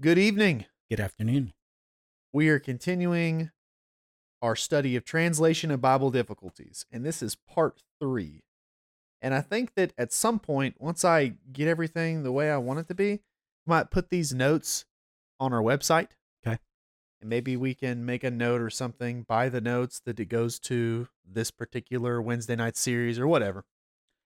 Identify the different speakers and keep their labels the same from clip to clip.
Speaker 1: Good evening.
Speaker 2: Good afternoon.
Speaker 1: We are continuing our study of translation and Bible difficulties, and this is part three. And I think that at some point, once I get everything the way I want it to be, I might put these notes on our website.
Speaker 2: Okay.
Speaker 1: And maybe we can make a note or something by the notes that it goes to this particular Wednesday night series or whatever.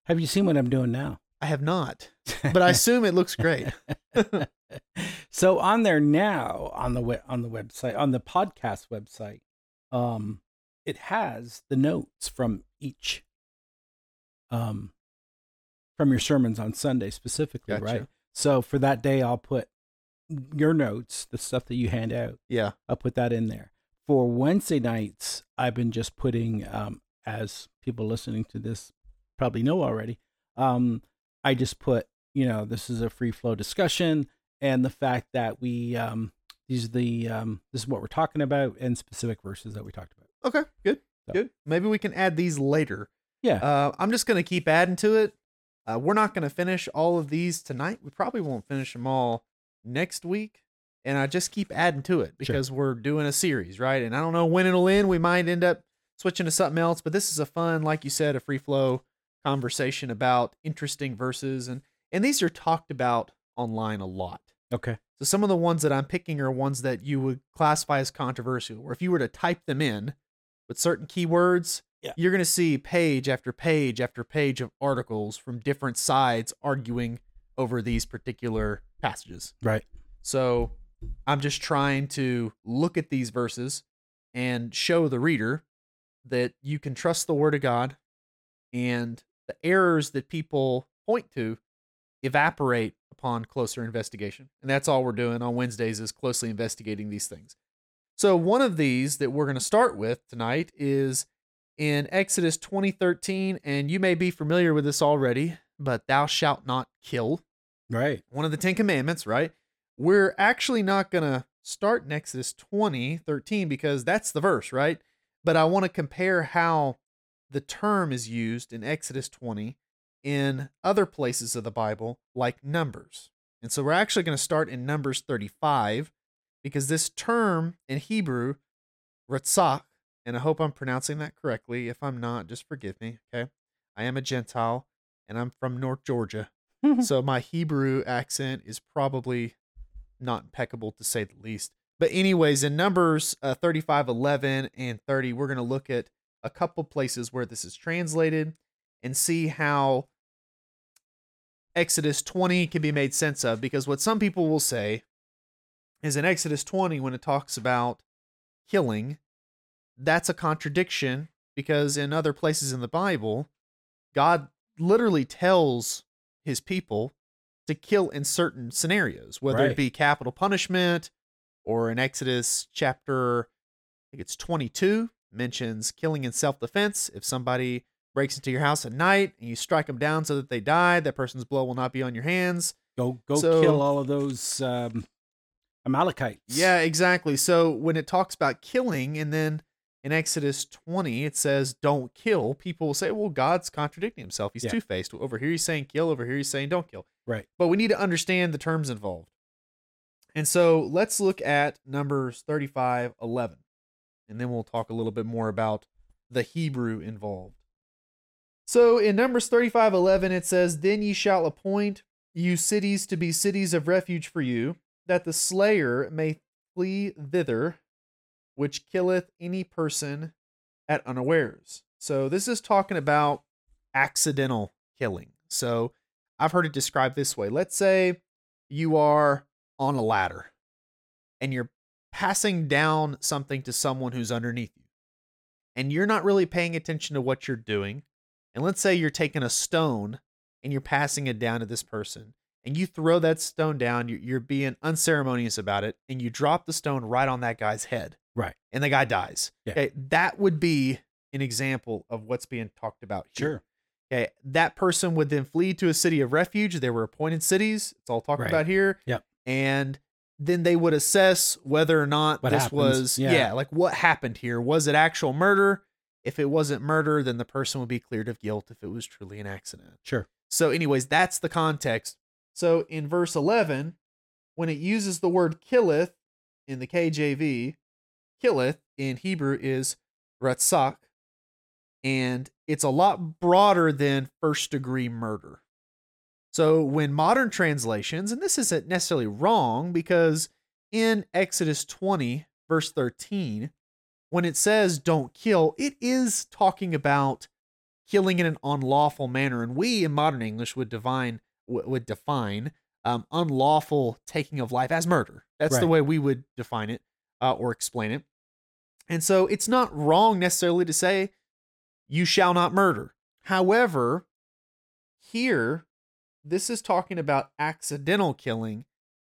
Speaker 2: Have you seen what I'm doing now?
Speaker 1: I have not, but I assume it looks great.
Speaker 2: so on there now on the we- on the website on the podcast website, um, it has the notes from each, um, from your sermons on Sunday specifically,
Speaker 1: Gotcha.
Speaker 2: right? So for that day, I'll put your notes, the stuff that you hand out.
Speaker 1: Yeah.
Speaker 2: I'll put that in there. For Wednesday nights, I've been just putting, um, as people listening to this probably know already, um, I just put, you know, this is a free flow discussion, and the fact that we, um, these are the, um, this is what we're talking about, and specific verses that we talked about.
Speaker 1: Okay. Good.
Speaker 2: So-
Speaker 1: Good. Maybe we can add these later.
Speaker 2: Yeah.
Speaker 1: Uh, I'm just going to keep adding to it. Uh, we're not going to finish all of these tonight. We probably won't finish them all next week. And I just keep adding to it because we're doing a series, right? And I don't know when it'll end. We might end up switching to something else, but this is a fun, like you said, a free flow conversation about interesting verses. And, and these are talked about online a lot.
Speaker 2: okay.
Speaker 1: So some of the ones that I'm picking are ones that you would classify as controversial, or if you were to type them in with certain keywords,
Speaker 2: Yeah.
Speaker 1: you're going to see page after page after page of articles from different sides arguing over these particular passages.
Speaker 2: Right.
Speaker 1: So I'm just trying to look at these verses and show the reader that you can trust the word of God and the errors that people point to evaporate upon closer investigation. And that's all we're doing on Wednesdays is closely investigating these things. So one of these that we're going to start with tonight is in Exodus 2013 and you may be familiar with this already, but thou shalt not kill
Speaker 2: Right.
Speaker 1: one of the Ten Commandments, right? We're actually not going to start in Exodus 20, 13, because that's the verse, right? But I want to compare how the term is used in Exodus 20 in other places of the Bible, like Numbers. And so we're actually going to start in Numbers 35, because this term in Hebrew, Ratzach, and I hope I'm pronouncing that correctly. If I'm not, just forgive me, okay? I am a Gentile, and I'm from North Georgia so my Hebrew accent is probably not impeccable to say the least. But anyways, in Numbers uh, 35, 11, and 30, we're going to look at a couple places where this is translated and see how Exodus 20 can be made sense of. Because what some people will say is in Exodus 20, when it talks about killing, that's a contradiction because in other places in the Bible, God literally tells his people to kill in certain scenarios, whether
Speaker 2: Right.
Speaker 1: it be capital punishment or in Exodus chapter, I think it's 22, mentions killing in self defense. If somebody breaks into your house at night and you strike them down so that they die, that person's blood will not be on your hands.
Speaker 2: Go go
Speaker 1: So-
Speaker 2: kill all of those um, Amalekites.
Speaker 1: Yeah, exactly. So when it talks about killing, and then in Exodus 20, it says, don't kill, people will say, well, God's contradicting himself. He's
Speaker 2: Yeah.
Speaker 1: two faced. Over here, he's saying kill. Over here, he's saying don't kill.
Speaker 2: Right.
Speaker 1: But we need to understand the terms involved. And so let's look at Numbers 35 11. And then we'll talk a little bit more about the Hebrew involved. So in Numbers 35 11, it says, Then ye shall appoint you cities to be cities of refuge for you, that the slayer may flee thither, which killeth any person at unawares. So this is talking about accidental killing. So I've heard it described this way. Let's say you are on a ladder and you're passing down something to someone who's underneath you. And you're not really paying attention to what you're doing. And let's say you're taking a stone and you're passing it down to this person. And you throw that stone down, you're, being unceremonious about it, and you drop the stone right on that guy's head.
Speaker 2: Right.
Speaker 1: And the guy dies.
Speaker 2: Yeah.
Speaker 1: Okay. That would be an example of what's being talked about here.
Speaker 2: Sure.
Speaker 1: Okay, that person would then flee to a city of refuge. They were appointed cities. It's all talked
Speaker 2: Right.
Speaker 1: about here.
Speaker 2: Yep.
Speaker 1: And then they would assess whether or not
Speaker 2: What
Speaker 1: this
Speaker 2: happens,
Speaker 1: was
Speaker 2: yeah.
Speaker 1: yeah. like what happened here. Was it actual murder? If it wasn't murder, then the person would be cleared of guilt if it was truly an accident.
Speaker 2: Sure.
Speaker 1: So, anyways, that's the context. So in verse 11, when it uses the word killeth in the KJV, killeth in Hebrew is ratzak, and it's a lot broader than first degree murder. So when modern translations, and this isn't necessarily wrong because in Exodus 20, verse 13, when it says don't kill, it is talking about killing in an unlawful manner. And we in modern English would define would define um, unlawful taking of life as murder. That's the way we would define it uh, or explain it. And so it's not wrong necessarily to say you shall not murder. However, here this is talking about accidental killing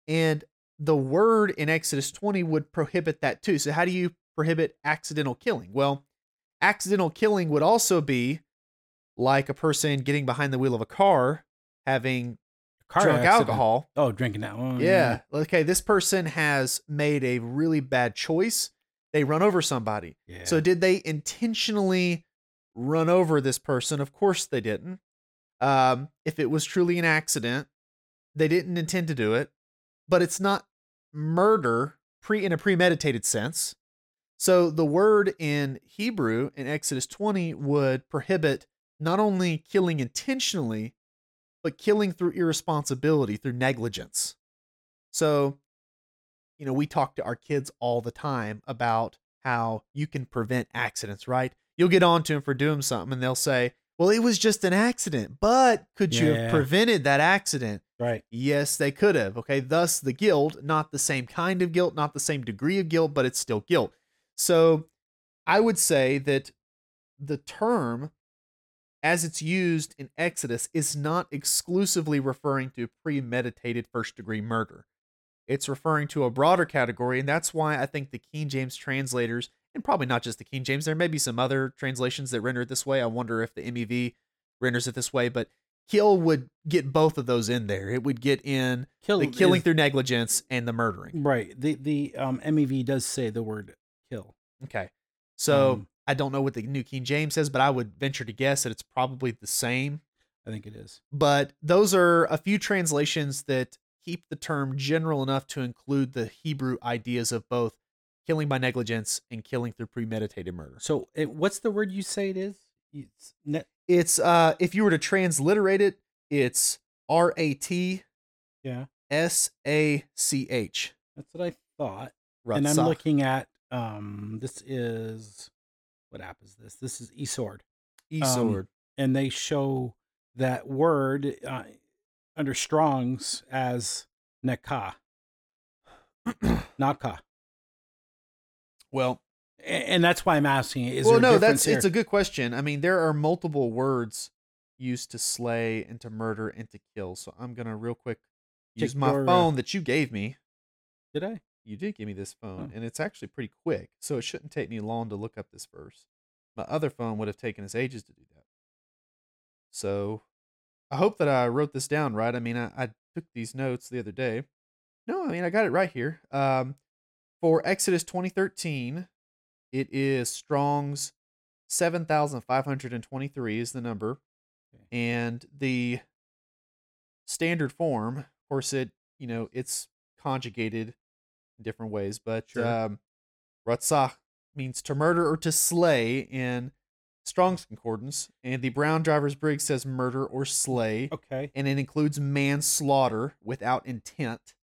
Speaker 1: and the word in Exodus 20 would prohibit that too. So how do you prohibit accidental killing? Well, accidental killing would also be like a person getting behind the wheel of a car having
Speaker 2: Car
Speaker 1: drunk
Speaker 2: accident.
Speaker 1: alcohol
Speaker 2: Oh, drinking that one.
Speaker 1: yeah. Okay, this person has made a really bad choice. They run over somebody.
Speaker 2: Yeah.
Speaker 1: So did they intentionally run over this person? Of course they didn't. Um, if it was truly an accident, they didn't intend to do it, but it's not murder pre in a premeditated sense. So the word in Hebrew in Exodus 20 would prohibit not only killing intentionally, but killing through irresponsibility, through negligence. So, you know, we talk to our kids all the time about how you can prevent accidents, right? You'll get on to them for doing something and they'll say, well, it was just an accident, but could you have prevented that accident?
Speaker 2: right.
Speaker 1: Yes, they could have. Okay. Thus, the guilt, not the same kind of guilt, not the same degree of guilt, but it's still guilt. So, I would say that the term, as it's used in Exodus, is not exclusively referring to premeditated first degree murder. It's referring to a broader category. And that's why I think the King James translators, and probably not just the King James, there may be some other translations that render it this way. I wonder if the MEV renders it this way, but kill would get both of those in there. It would get in
Speaker 2: Kill
Speaker 1: the killing
Speaker 2: is-
Speaker 1: through negligence and the murdering.
Speaker 2: Right. The the um, MEV does say the word
Speaker 1: Okay. So
Speaker 2: Um,
Speaker 1: I don't know what the New King James says, but I would venture to guess that it's probably the same.
Speaker 2: I think it is.
Speaker 1: But those are a few translations that keep the term general enough to include the Hebrew ideas of both killing by negligence and killing through premeditated murder.
Speaker 2: So, it, what's the word you say it is? It's ne-
Speaker 1: It's uh if you were to transliterate it, it's R A T
Speaker 2: yeah.
Speaker 1: S A C H.
Speaker 2: That's what I thought. And I'm looking at um. This is what app is this? This is e-Sword,
Speaker 1: E
Speaker 2: um, and they show that word uh, under Strong's as nekah, naka,
Speaker 1: well,
Speaker 2: A- and that's why I'm asking. Is
Speaker 1: well, no, that's
Speaker 2: difference
Speaker 1: it's a good question. I mean, there are multiple words used to slay and to murder and to kill. So I'm gonna real quick use
Speaker 2: Check
Speaker 1: my
Speaker 2: your, uh,
Speaker 1: phone that you gave me.
Speaker 2: Did I?
Speaker 1: You did give me this phone,
Speaker 2: Oh.
Speaker 1: and it's actually pretty quick, so it shouldn't take me long to look up this verse. My other phone would have taken us ages to do that. So I hope that I wrote this down right. I mean, I, I took these notes the other day. No, I mean I got it right here. Um, for Exodus 2013, it is Strong's 7,523 is the number,
Speaker 2: Okay.
Speaker 1: and the standard form, of course, it you know it's conjugated different ways, but
Speaker 2: Sure.
Speaker 1: um, ratzach means to murder or to slay in Strong's concordance, and the Brown Driver Briggs says murder or slay
Speaker 2: Okay.
Speaker 1: and it includes manslaughter without intent.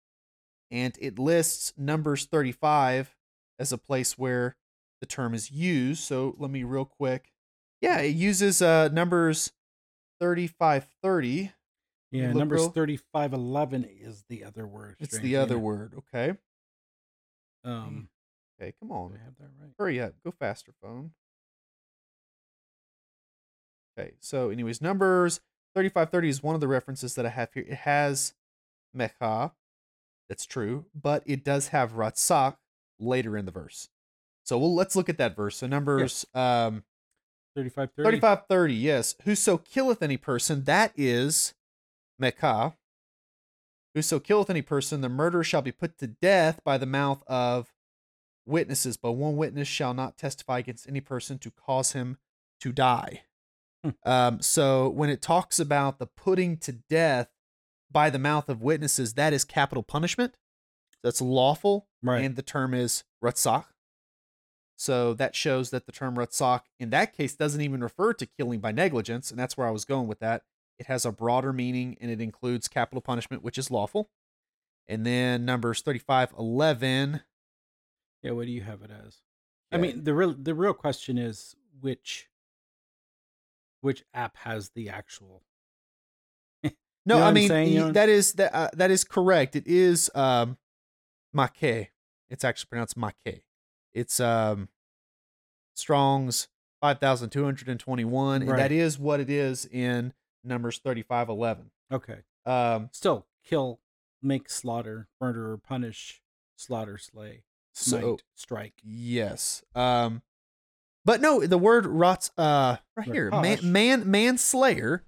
Speaker 1: And it lists Numbers 35 as a place where the term is used. So let me real quick. Yeah, it uses uh Numbers 3530.
Speaker 2: Yeah, numbers
Speaker 1: real-
Speaker 2: thirty-five eleven is the other word.
Speaker 1: It's the other word. Okay.
Speaker 2: Um,
Speaker 1: Okay, come on.
Speaker 2: I have that right?
Speaker 1: Hurry up. Go faster, phone. Okay, so anyways, Numbers 3530 is one of the references that I have here. It has Mecha. That's true, but it does have Ratzak later in the verse. So we'll let's look at that verse. So Numbers um
Speaker 2: Thirty-five thirty.
Speaker 1: 3530, yes. Whoso killeth any person, that is Mecca. Whoso killeth any person, the murderer shall be put to death by the mouth of witnesses, but one witness shall not testify against any person to cause him to die.
Speaker 2: Hmm.
Speaker 1: Um, so when it talks about the putting to death by the mouth of witnesses, that is capital punishment. That's lawful,
Speaker 2: Right.
Speaker 1: and the term is ratzach. So that shows that the term ratzach in that case doesn't even refer to killing by negligence, and that's where I was going with that. It has a broader meaning and it includes capital punishment, which is lawful. And then Numbers 35 11.
Speaker 2: yeah. What do you have it as? I mean, the real the real question is which which app has the actual
Speaker 1: no,
Speaker 2: know
Speaker 1: I mean
Speaker 2: saying,
Speaker 1: that is that uh, that is correct. It is um Maquet. It's actually pronounced Maquet. It's um Strong's 5221 and that is what it is in Numbers 35 11.
Speaker 2: okay.
Speaker 1: Um
Speaker 2: Still kill, make slaughter, murder, punish, slaughter, slay, smite,
Speaker 1: so
Speaker 2: strike.
Speaker 1: yes. Um but no, the word rots uh right here, man, man manslayer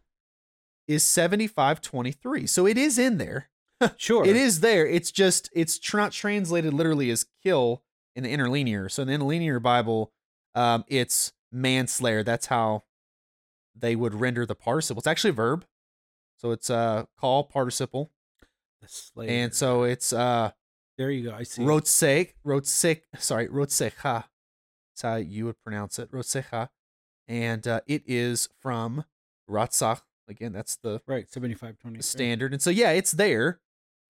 Speaker 1: is 7523. So it is in there.
Speaker 2: Sure.
Speaker 1: It is there. It's just it's tr- not translated literally as kill in the interlinear. So in the interlinear Bible, um, it's manslayer. That's how they would render the participle. It's actually a verb, so it's uh Qal participle, and so it's uh
Speaker 2: there you go. I see.
Speaker 1: rotsek rotsek. Sorry, rotsecha. That's how you would pronounce it, rotsecha, and uh, it is from ratzach. Again, that's the
Speaker 2: right. Seventy five twenty.
Speaker 1: standard, and so yeah, it's there.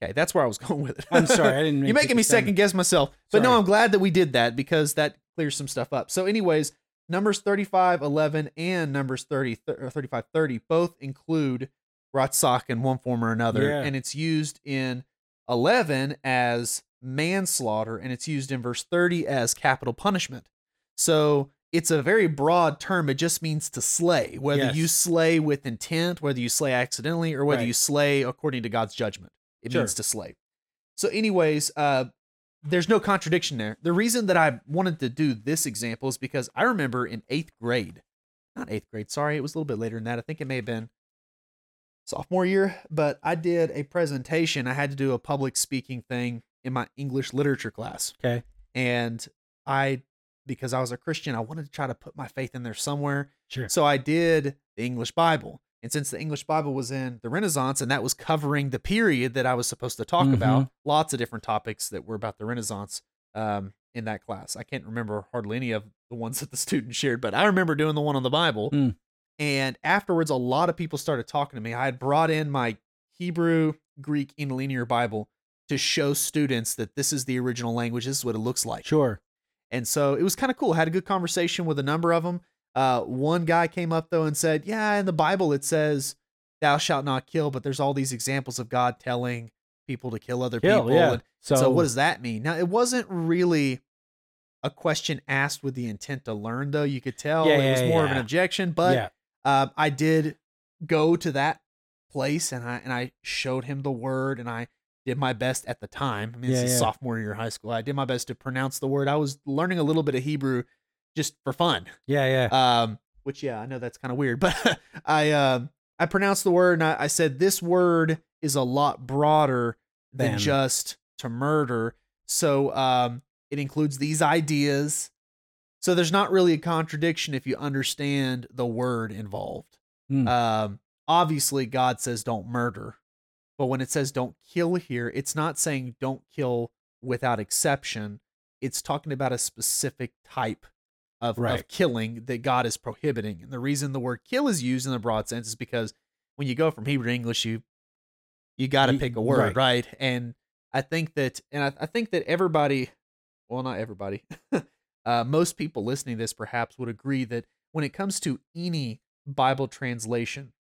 Speaker 1: Okay, that's where I was going with it.
Speaker 2: I'm sorry. I didn't. mean
Speaker 1: You're making me second guess myself. But no, I'm glad that we did that because that clears some stuff up. So, anyways, numbers 35, 11, and numbers 30, th- or 35, 30 both include Ratsak in one form or another.
Speaker 2: Yeah.
Speaker 1: And it's used in 11 as manslaughter, and it's used in verse 30 as capital punishment. So, it's a very broad term. It just means to slay, whether you slay with intent, whether you slay accidentally, or whether
Speaker 2: Right.
Speaker 1: you slay according to God's judgment. It
Speaker 2: Sure.
Speaker 1: means to slay. So, anyways, uh, there's no contradiction there. The reason that I wanted to do this example is because I remember in eighth grade, not eighth grade, sorry, it was a little bit later than that. I think it may have been sophomore year, but I did a presentation. I had to do a public speaking thing in my English literature class.
Speaker 2: Okay.
Speaker 1: And I, because I was a Christian, I wanted to try to put my faith in there somewhere.
Speaker 2: Sure.
Speaker 1: So I did the English Bible. And since the English Bible was in the Renaissance and that was covering the period that I was supposed to talk
Speaker 2: Mhm.
Speaker 1: about, lots of different topics that were about the Renaissance um, in that class. I can't remember hardly any of the ones that the students shared, but I remember doing the one on the Bible.
Speaker 2: Hmm.
Speaker 1: And afterwards, a lot of people started talking to me. I had brought in my Hebrew, Greek, interlinear Bible to show students that this is the original language. This is what it looks like.
Speaker 2: Sure.
Speaker 1: And so it was kind of cool. I had a good conversation with a number of them. Uh, one guy came up though and said, "Yeah, in the Bible it says thou shalt not kill, but there's all these examples of God telling people to kill other
Speaker 2: Kill.
Speaker 1: people."
Speaker 2: Yeah.
Speaker 1: And
Speaker 2: So,
Speaker 1: so, what does that mean? Now, it wasn't really a question asked with the intent to learn, though. You could tell
Speaker 2: Yeah,
Speaker 1: it was
Speaker 2: yeah,
Speaker 1: more of an objection, but
Speaker 2: yeah.
Speaker 1: um, I did go to that place and I and I showed him the word and I did my best at the time. I mean,
Speaker 2: Yeah,
Speaker 1: this is
Speaker 2: yeah.
Speaker 1: sophomore year of high school. I did my best to pronounce the word. I was learning a little bit of Hebrew just for fun.
Speaker 2: Yeah. Yeah.
Speaker 1: Um, which yeah, I know that's kind of weird, but I um I pronounced the word and I, I said this word is a lot broader than
Speaker 2: Than-
Speaker 1: just to murder. So um it includes these ideas. So there's not really a contradiction if you understand the word involved.
Speaker 2: Hmm.
Speaker 1: Um obviously God says don't murder. But when it says don't kill here, it's not saying don't kill without exception. It's talking about a specific type of,
Speaker 2: Right.
Speaker 1: of killing that God is prohibiting. And the reason the word kill is used in the broad sense is because when you go from Hebrew to English, you you got to pick a word,
Speaker 2: right.
Speaker 1: right. And I think that, and I, I think that everybody, well, not everybody, uh, most people listening to this perhaps would agree that when it comes to any Bible translation,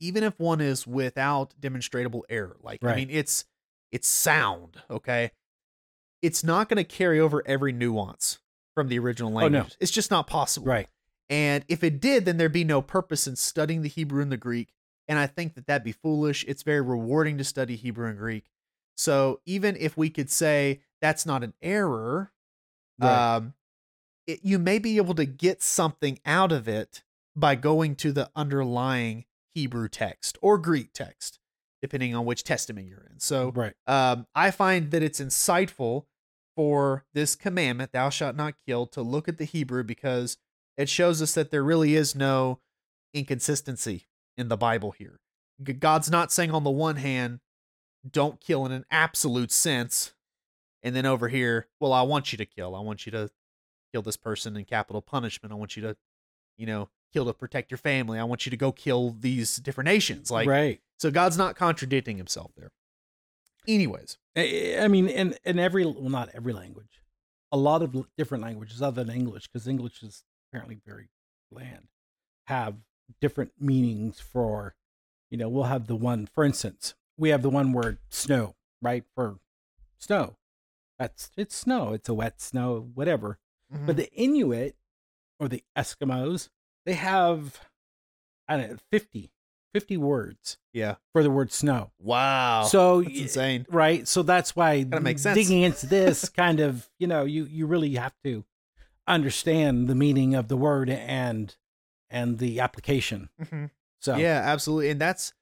Speaker 1: even if one is without demonstrable error, like I mean, it's it's sound, okay. It's not going to carry over every nuance from the original
Speaker 2: Oh, no.
Speaker 1: language. It's just not possible.
Speaker 2: right.
Speaker 1: And if it did, then there'd be no purpose in studying the Hebrew and the Greek. And I think that that'd be foolish. It's very rewarding to study Hebrew and Greek. So even if we could say that's not an error,
Speaker 2: Right.
Speaker 1: um, it, you may be able to get something out of it by going to the underlying Hebrew text or Greek text, depending on which testament you're in. So
Speaker 2: right.
Speaker 1: um, I find that it's insightful for this commandment, thou shalt not kill, to look at the Hebrew because it shows us that there really is no inconsistency in the Bible here. God's not saying, on the one hand, don't kill in an absolute sense, And then over here, well, I want you to kill. I want you to kill this person in capital punishment. I want you to, you know, kill to protect your family. I want you to go kill these different nations. Like,
Speaker 2: right.
Speaker 1: so God's not contradicting himself there. Anyways,
Speaker 2: I I mean, in in every well, not every language, a lot of different languages other than English, because English is apparently very bland, have different meanings for. You know, we'll have the one, for instance, we have the one word snow, right? For snow, that's it's snow. It's a wet snow, whatever. But mm-hmm. the Inuit or the Eskimos, they have I don't know 50, 50 words
Speaker 1: yeah.
Speaker 2: for the word snow.
Speaker 1: Wow.
Speaker 2: So
Speaker 1: that's insane.
Speaker 2: right? So that's why
Speaker 1: Kinda makes sense.
Speaker 2: digging into this kind of, you know, you you really have to understand the meaning of the word and and the application.
Speaker 1: hmm
Speaker 2: So
Speaker 1: Yeah, absolutely. And that's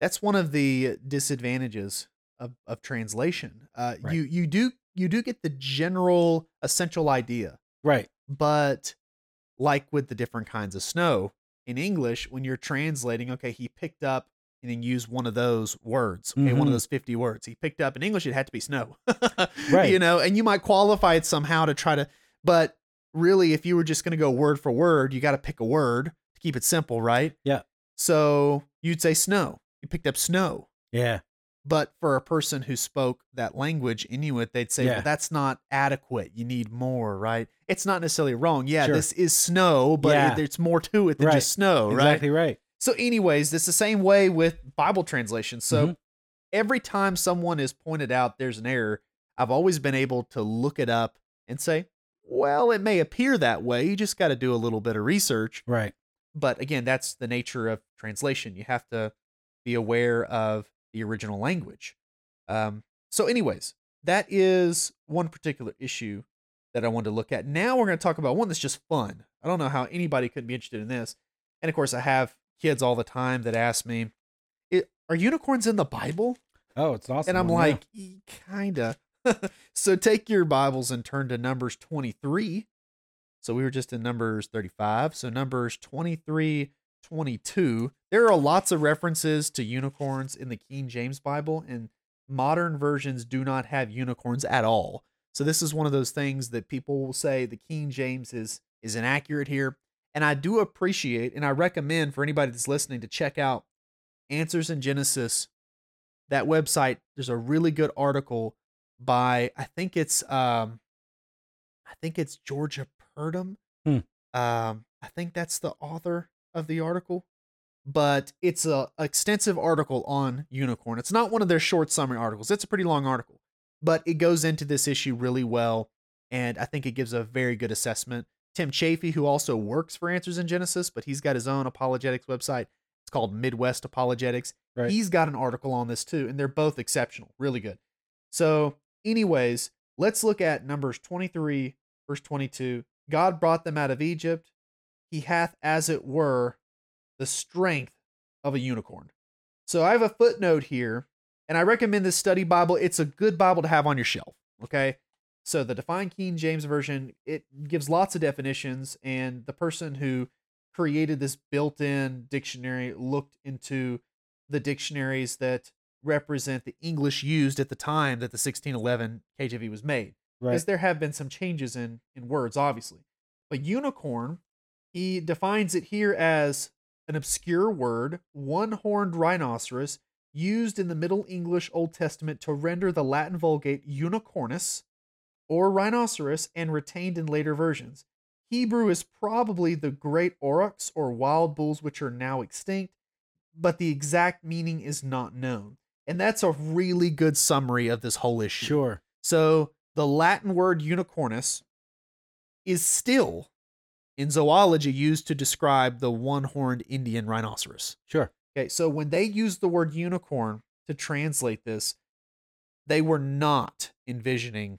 Speaker 1: that's one of the disadvantages of, of translation. Uh,
Speaker 2: Right.
Speaker 1: You you do you do get the general essential idea,
Speaker 2: right,
Speaker 1: but like with the different kinds of snow in English, when you're translating, okay, he picked up and then used one of those words, okay, one
Speaker 2: Mhm.
Speaker 1: of those 50 words. He picked up in English, it had to be snow.
Speaker 2: Right.
Speaker 1: You know, and you might qualify it somehow to try to, but really, if you were just going to go word for word, you got to pick a word to keep it simple, right?
Speaker 2: Yeah.
Speaker 1: So you'd say snow. You picked up snow.
Speaker 2: yeah,
Speaker 1: But for a person who spoke that language, Inuit, they'd say,
Speaker 2: Yeah.
Speaker 1: well, that's not adequate. You need more, right? It's not necessarily wrong. Yeah,
Speaker 2: Sure.
Speaker 1: this is snow, but
Speaker 2: Yeah.
Speaker 1: it, there's more to it than
Speaker 2: Right.
Speaker 1: just snow, right?
Speaker 2: exactly right.
Speaker 1: So, anyways, it's the same way with Bible translation. So,
Speaker 2: Mhm.
Speaker 1: every time someone is pointed out there's an error, I've always been able to look it up and say, well, it may appear that way. You just got to do a little bit of research.
Speaker 2: Right,
Speaker 1: But again, that's the nature of translation. You have to be aware of the original language. Um, so, anyways, that is one particular issue that I wanted to look at. Now we're going to talk about one that's just fun. I don't know how anybody could be interested in this. And of course, I have kids all the time that ask me, "Are unicorns in the Bible?"
Speaker 2: Oh, it's awesome.
Speaker 1: And I'm
Speaker 2: one, yeah.
Speaker 1: like, "E- "Kinda." so take your Bibles and turn to Numbers 23. So we were just in Numbers 35. So Numbers 23, 22. There are lots of references to unicorns in the King James Bible, and modern versions do not have unicorns at all. So this is one of those things that people will say the King James is is inaccurate here. And I do appreciate and I recommend for anybody that's listening to check out Answers in Genesis. That website, there's a really good article by I think it's um I think it's Georgia Purdom.
Speaker 2: Hmm.
Speaker 1: Um I think that's the author of the article. But it's a extensive article on unicorn. It's not one of their short summary articles. It's a pretty long article, but it goes into this issue really well and I think it gives a very good assessment. Tim Chaffey, who also works for Answers in Genesis, but he's got his own apologetics website. It's called Midwest Apologetics.
Speaker 2: Right.
Speaker 1: He's got an article on this too, and they're both exceptional, really good. So, anyways, let's look at Numbers 23, verse 22. God brought them out of Egypt. He hath, as it were, the strength of a unicorn. So, I have a footnote here, and I recommend this study Bible. It's a good Bible to have on your shelf. Okay. So, the Defined King James Version, it gives lots of definitions, and the person who created this built in dictionary looked into the dictionaries that represent the English used at the time that the 1611 KJV was made.
Speaker 2: right,
Speaker 1: Because there have been some changes in, in words, obviously. But unicorn, he defines it here as an obscure word, one horned rhinoceros, used in the Middle English Old Testament to render the Latin Vulgate unicornus or rhinoceros and retained in later versions. Hebrew is probably the great aurochs or wild bulls, which are now extinct, but the exact meaning is not known. And that's a really good summary of this whole issue.
Speaker 2: sure.
Speaker 1: So the Latin word unicornus is still in zoology used to describe the one horned Indian rhinoceros.
Speaker 2: Sure.
Speaker 1: Okay, so when they used the word unicorn to translate this, they were not envisioning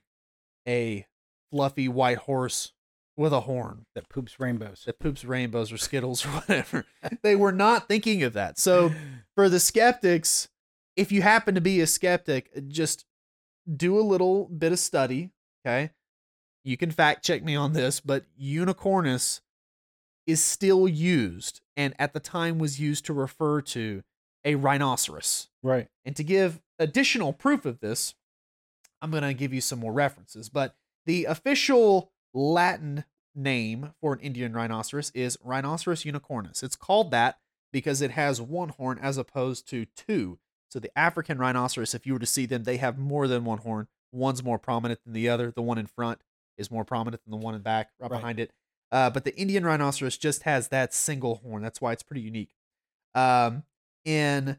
Speaker 1: a fluffy white horse with a horn
Speaker 2: That poops rainbows.
Speaker 1: that poops rainbows or skittles or whatever. they were not thinking of that. So for the skeptics, if you happen to be a skeptic, just do a little bit of study. Okay. You can fact check me on this, but unicornus is still used and at the time was used to refer to a rhinoceros.
Speaker 2: right.
Speaker 1: And to give additional proof of this, I'm going to give you some more references, but the official Latin name for an Indian rhinoceros is Rhinoceros unicornis. It's called that because it has one horn as opposed to two. So the African rhinoceros, if you were to see them, they have more than one horn. One's more prominent than the other. The one in front is more prominent than the one in back, right,
Speaker 2: Right.
Speaker 1: behind it. Uh, but the Indian rhinoceros just has that single horn. That's why it's pretty unique. Um, in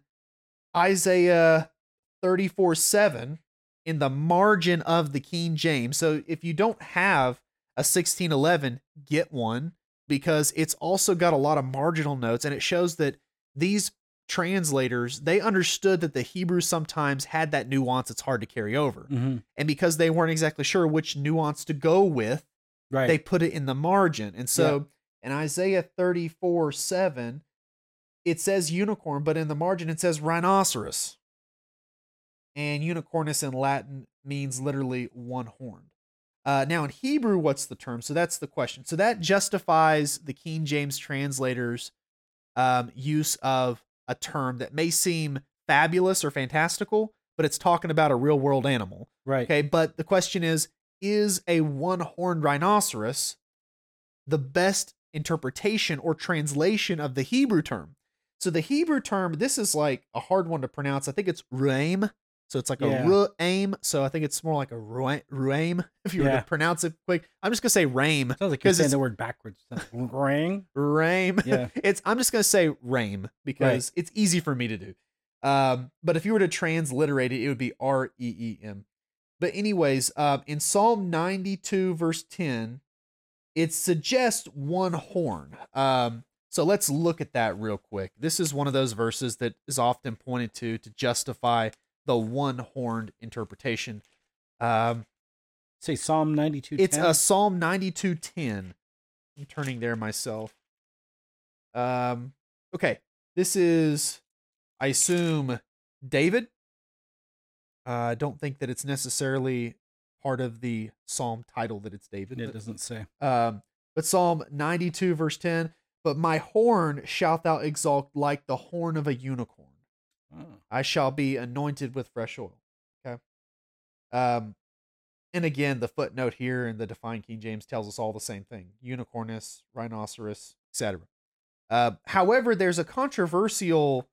Speaker 1: Isaiah 34 7, in the margin of the King James. So if you don't have a 1611, get one because it's also got a lot of marginal notes and it shows that these translators they understood that the Hebrew sometimes had that nuance it's hard to carry over.
Speaker 2: Mhm.
Speaker 1: And because they weren't exactly sure which nuance to go with,
Speaker 2: Right.
Speaker 1: they put it in the margin. And so in Isaiah 34 7, it says unicorn, but in the margin it says rhinoceros. And unicornus in Latin means literally one horned. Uh, now in Hebrew, what's the term? So that's the question. So that justifies the King James translators' um, use of a term that may seem fabulous or fantastical, but it's talking about a real world animal.
Speaker 2: right.
Speaker 1: Okay, but the question is is a one horned rhinoceros the best interpretation or translation of the Hebrew term? So the Hebrew term, this is like a hard one to pronounce. I think it's ruaim. So it's like
Speaker 2: Yeah.
Speaker 1: a ruaim. So I think it's more like a ruaim if you were to pronounce it quick. I'm just gonna say rame.
Speaker 2: Sounds like you're saying the word backwards. Ring.
Speaker 1: Rame.
Speaker 2: Yeah.
Speaker 1: it's I'm just gonna say rame because it's easy for me to do. Um, but if you were to transliterate it, it would be R E E M. But anyways, um, in Psalm 92 verse 10, it suggests one horn. Um, so let's look at that real quick. This is one of those verses that is often pointed to to justify the one horned interpretation. Um,
Speaker 2: Say Psalm 92.
Speaker 1: it's a Psalm 92:10. I'm turning there myself. Um okay. This is I assume David. Uh, I don't think that it's necessarily part of the psalm title that it's David.
Speaker 2: It
Speaker 1: but-
Speaker 2: doesn't say.
Speaker 1: um, but Psalm 92, verse 10 But my horn shalt thou exalt like the horn of a unicorn.
Speaker 2: Oh.
Speaker 1: I shall be anointed with fresh oil. Okay. Um, and again, the footnote here in the Defined King James tells us all the same thing unicornus, rhinoceros, etc. Uh, however, there's a controversial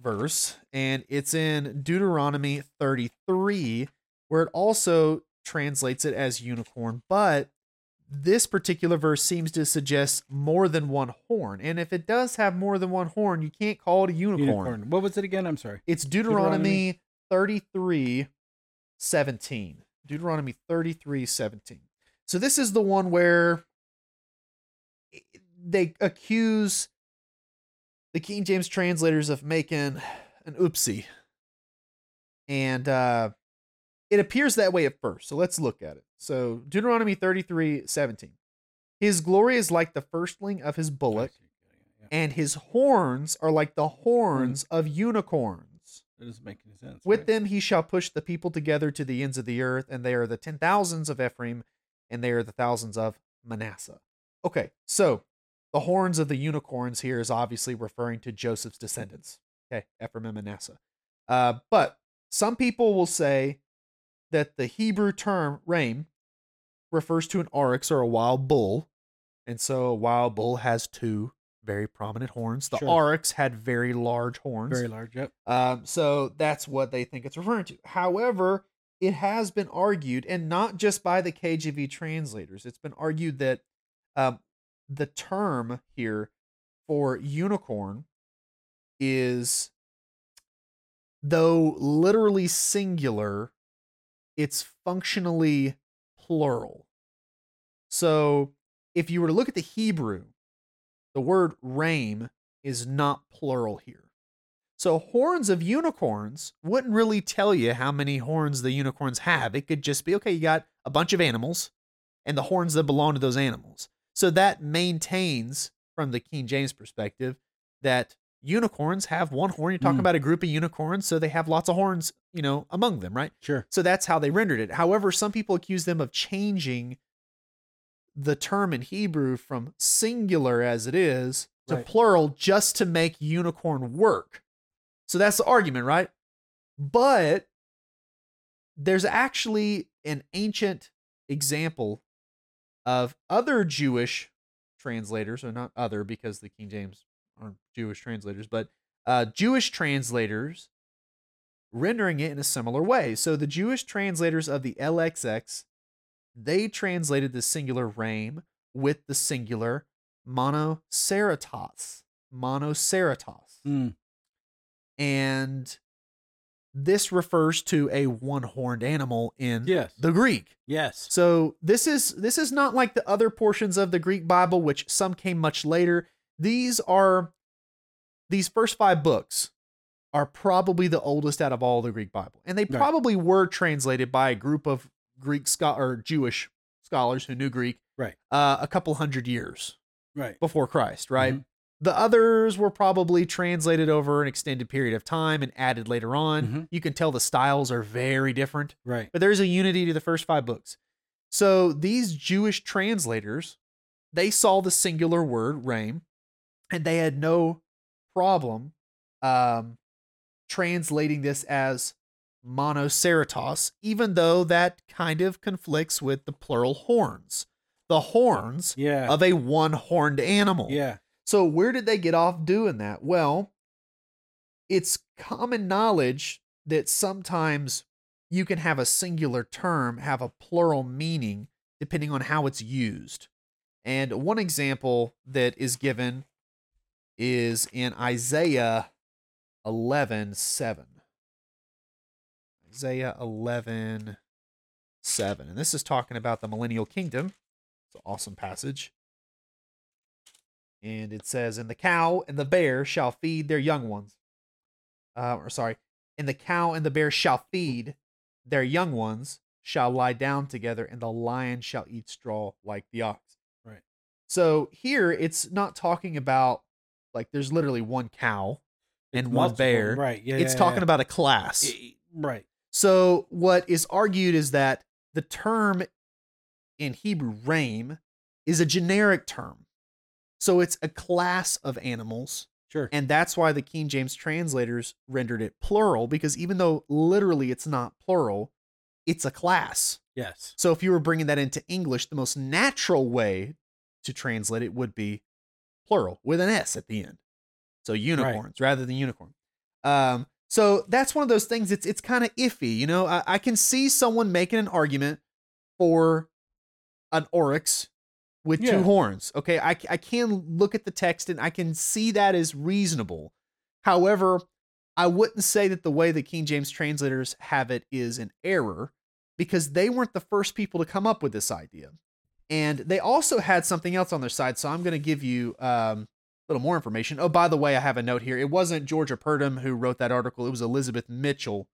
Speaker 1: verse, and it's in Deuteronomy 33, where it also translates it as unicorn, but this particular verse seems to suggest more than one horn. And if it does have more than one horn, you can't call it a unicorn.
Speaker 2: Unicorn. What was it again? I'm sorry.
Speaker 1: It's Deuteronomy, 33 17. Deuteronomy 33 17. So this is the one where they accuse the King James translators of making an oopsie. And uh, it appears that way at first. So let's look at it. So Deuteronomy 33 17. His glory is like the firstling of his bullock, and his horns are like the horns of unicorns.
Speaker 2: That doesn't make any sense.
Speaker 1: With
Speaker 2: right?
Speaker 1: them he shall push the people together to the ends of the earth, and they are the ten thousands of Ephraim, and they are the thousands of Manasseh. Okay, so the horns of the unicorns here is obviously referring to Joseph's descendants. Okay, Ephraim and Manasseh. Uh, but some people will say that the Hebrew term ram refers to an oryx or a wild bull. And so a wild bull has two very prominent horns. The
Speaker 2: Sure.
Speaker 1: oryx had very large horns.
Speaker 2: Very large. Yep.
Speaker 1: Um, so that's what they think it's referring to. However, it has been argued, and not just by the KJV translators, it's been argued that um, the term here for unicorn is, though literally singular, it's functionally plural. So if you were to look at the Hebrew, the word rame is not plural here. So horns of unicorns wouldn't really tell you how many horns the unicorns have. It could just be okay, you got a bunch of animals and the horns that belong to those animals. So that maintains from the King James perspective that unicorns have one horn. You're talking
Speaker 2: Mm.
Speaker 1: about a group of unicorns, so they have lots of horns, you know, among them, right?
Speaker 2: Sure.
Speaker 1: So that's how they rendered it. However, some people accuse them of changing the term in Hebrew from singular as it is to
Speaker 2: Right.
Speaker 1: plural just to make unicorn work. So that's the argument, right? But there's actually an ancient example of other Jewish translators, or not other because the King James aren't Jewish translators, but uh, Jewish translators rendering it in a similar way. So the Jewish translators of the LXX, they translated the singular rame with the singular monoceratos. Monoceratos.
Speaker 2: Mm.
Speaker 1: And this refers to a one-horned animal in
Speaker 2: Yes.
Speaker 1: the Greek.
Speaker 2: Yes.
Speaker 1: So this is this is not like the other portions of the Greek Bible, which some came much later. These are these first five books are probably the oldest out of all the Greek Bible, and they
Speaker 2: Right.
Speaker 1: probably were translated by a group of Greek scho- or Jewish scholars who knew Greek,
Speaker 2: Right.
Speaker 1: Uh, a couple hundred years
Speaker 2: Right.
Speaker 1: before Christ, right?
Speaker 2: Mhm.
Speaker 1: The others were probably translated over an extended period of time and added later on.
Speaker 2: Mhm.
Speaker 1: You can tell the styles are very different
Speaker 2: Right.
Speaker 1: but there's a unity to the first five books. So these Jewish translators, they saw the singular word rame, and they had no problem um, translating this as monoceratos, even though that kind of conflicts with the plural horns, the horns
Speaker 2: Yeah.
Speaker 1: of a one-horned animal.
Speaker 2: yeah.
Speaker 1: So where did they get off doing that? Well, it's common knowledge that sometimes you can have a singular term have a plural meaning depending on how it's used. And one example that is given is in Isaiah 11 7. Isaiah 11 7. And this is talking about the millennial kingdom. It's an awesome passage. And it says, And the cow and the bear shall feed their young ones. Uh, or sorry, and the cow and the bear shall feed their young ones, shall lie down together, and the lion shall eat straw like the ox.
Speaker 2: Right.
Speaker 1: So here it's not talking about like there's literally one cow and one
Speaker 2: Multiple-
Speaker 1: bear.
Speaker 2: Right. Yeah.
Speaker 1: it's
Speaker 2: yeah,
Speaker 1: talking
Speaker 2: yeah.
Speaker 1: about a class.
Speaker 2: Right.
Speaker 1: So what is argued is that the term in Hebrew rame is a generic term. So it's a class of animals
Speaker 2: Sure.
Speaker 1: and that's why the King James translators rendered it plural because even though literally it's not plural, it's a class.
Speaker 2: yes.
Speaker 1: So if you were bringing that into English, the most natural way to translate it would be plural with an S at the end. So unicorns rather than unicorn. Um, so that's one of those things. It's it's kind of iffy, you know. I, I can see someone making an argument for an oryx with
Speaker 2: Yeah.
Speaker 1: two horns. Okay, I I can look at the text and I can see that as reasonable. However, I wouldn't say that the way the King James translators have it is an error because they weren't the first people to come up with this idea. And they also had something else on their side. So I'm going to give you um, a little more information. Oh, by the way, I have a note here. It wasn't Georgia Purdom who wrote that article, it was Elizabeth Mitchell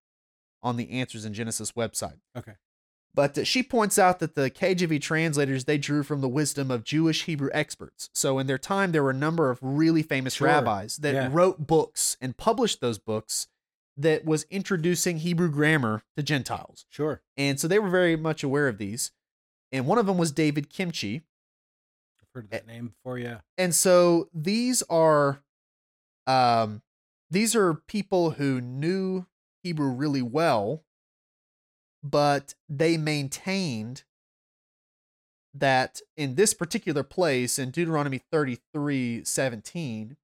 Speaker 1: on the Answers in Genesis website.
Speaker 2: Okay.
Speaker 1: But uh, she points out that the KJV translators they drew from the wisdom of Jewish Hebrew experts. So in their time, there were a number of really famous
Speaker 2: Sure.
Speaker 1: rabbis that
Speaker 2: Yeah.
Speaker 1: wrote books and published those books that was introducing Hebrew grammar to Gentiles.
Speaker 2: Sure.
Speaker 1: And so they were very much aware of these. And one of them was David Kimchi.
Speaker 2: I've heard of that name before. Yeah.
Speaker 1: And so these are um these are people who knew Hebrew really well, but they maintained that in this particular place in Deuteronomy 33 17,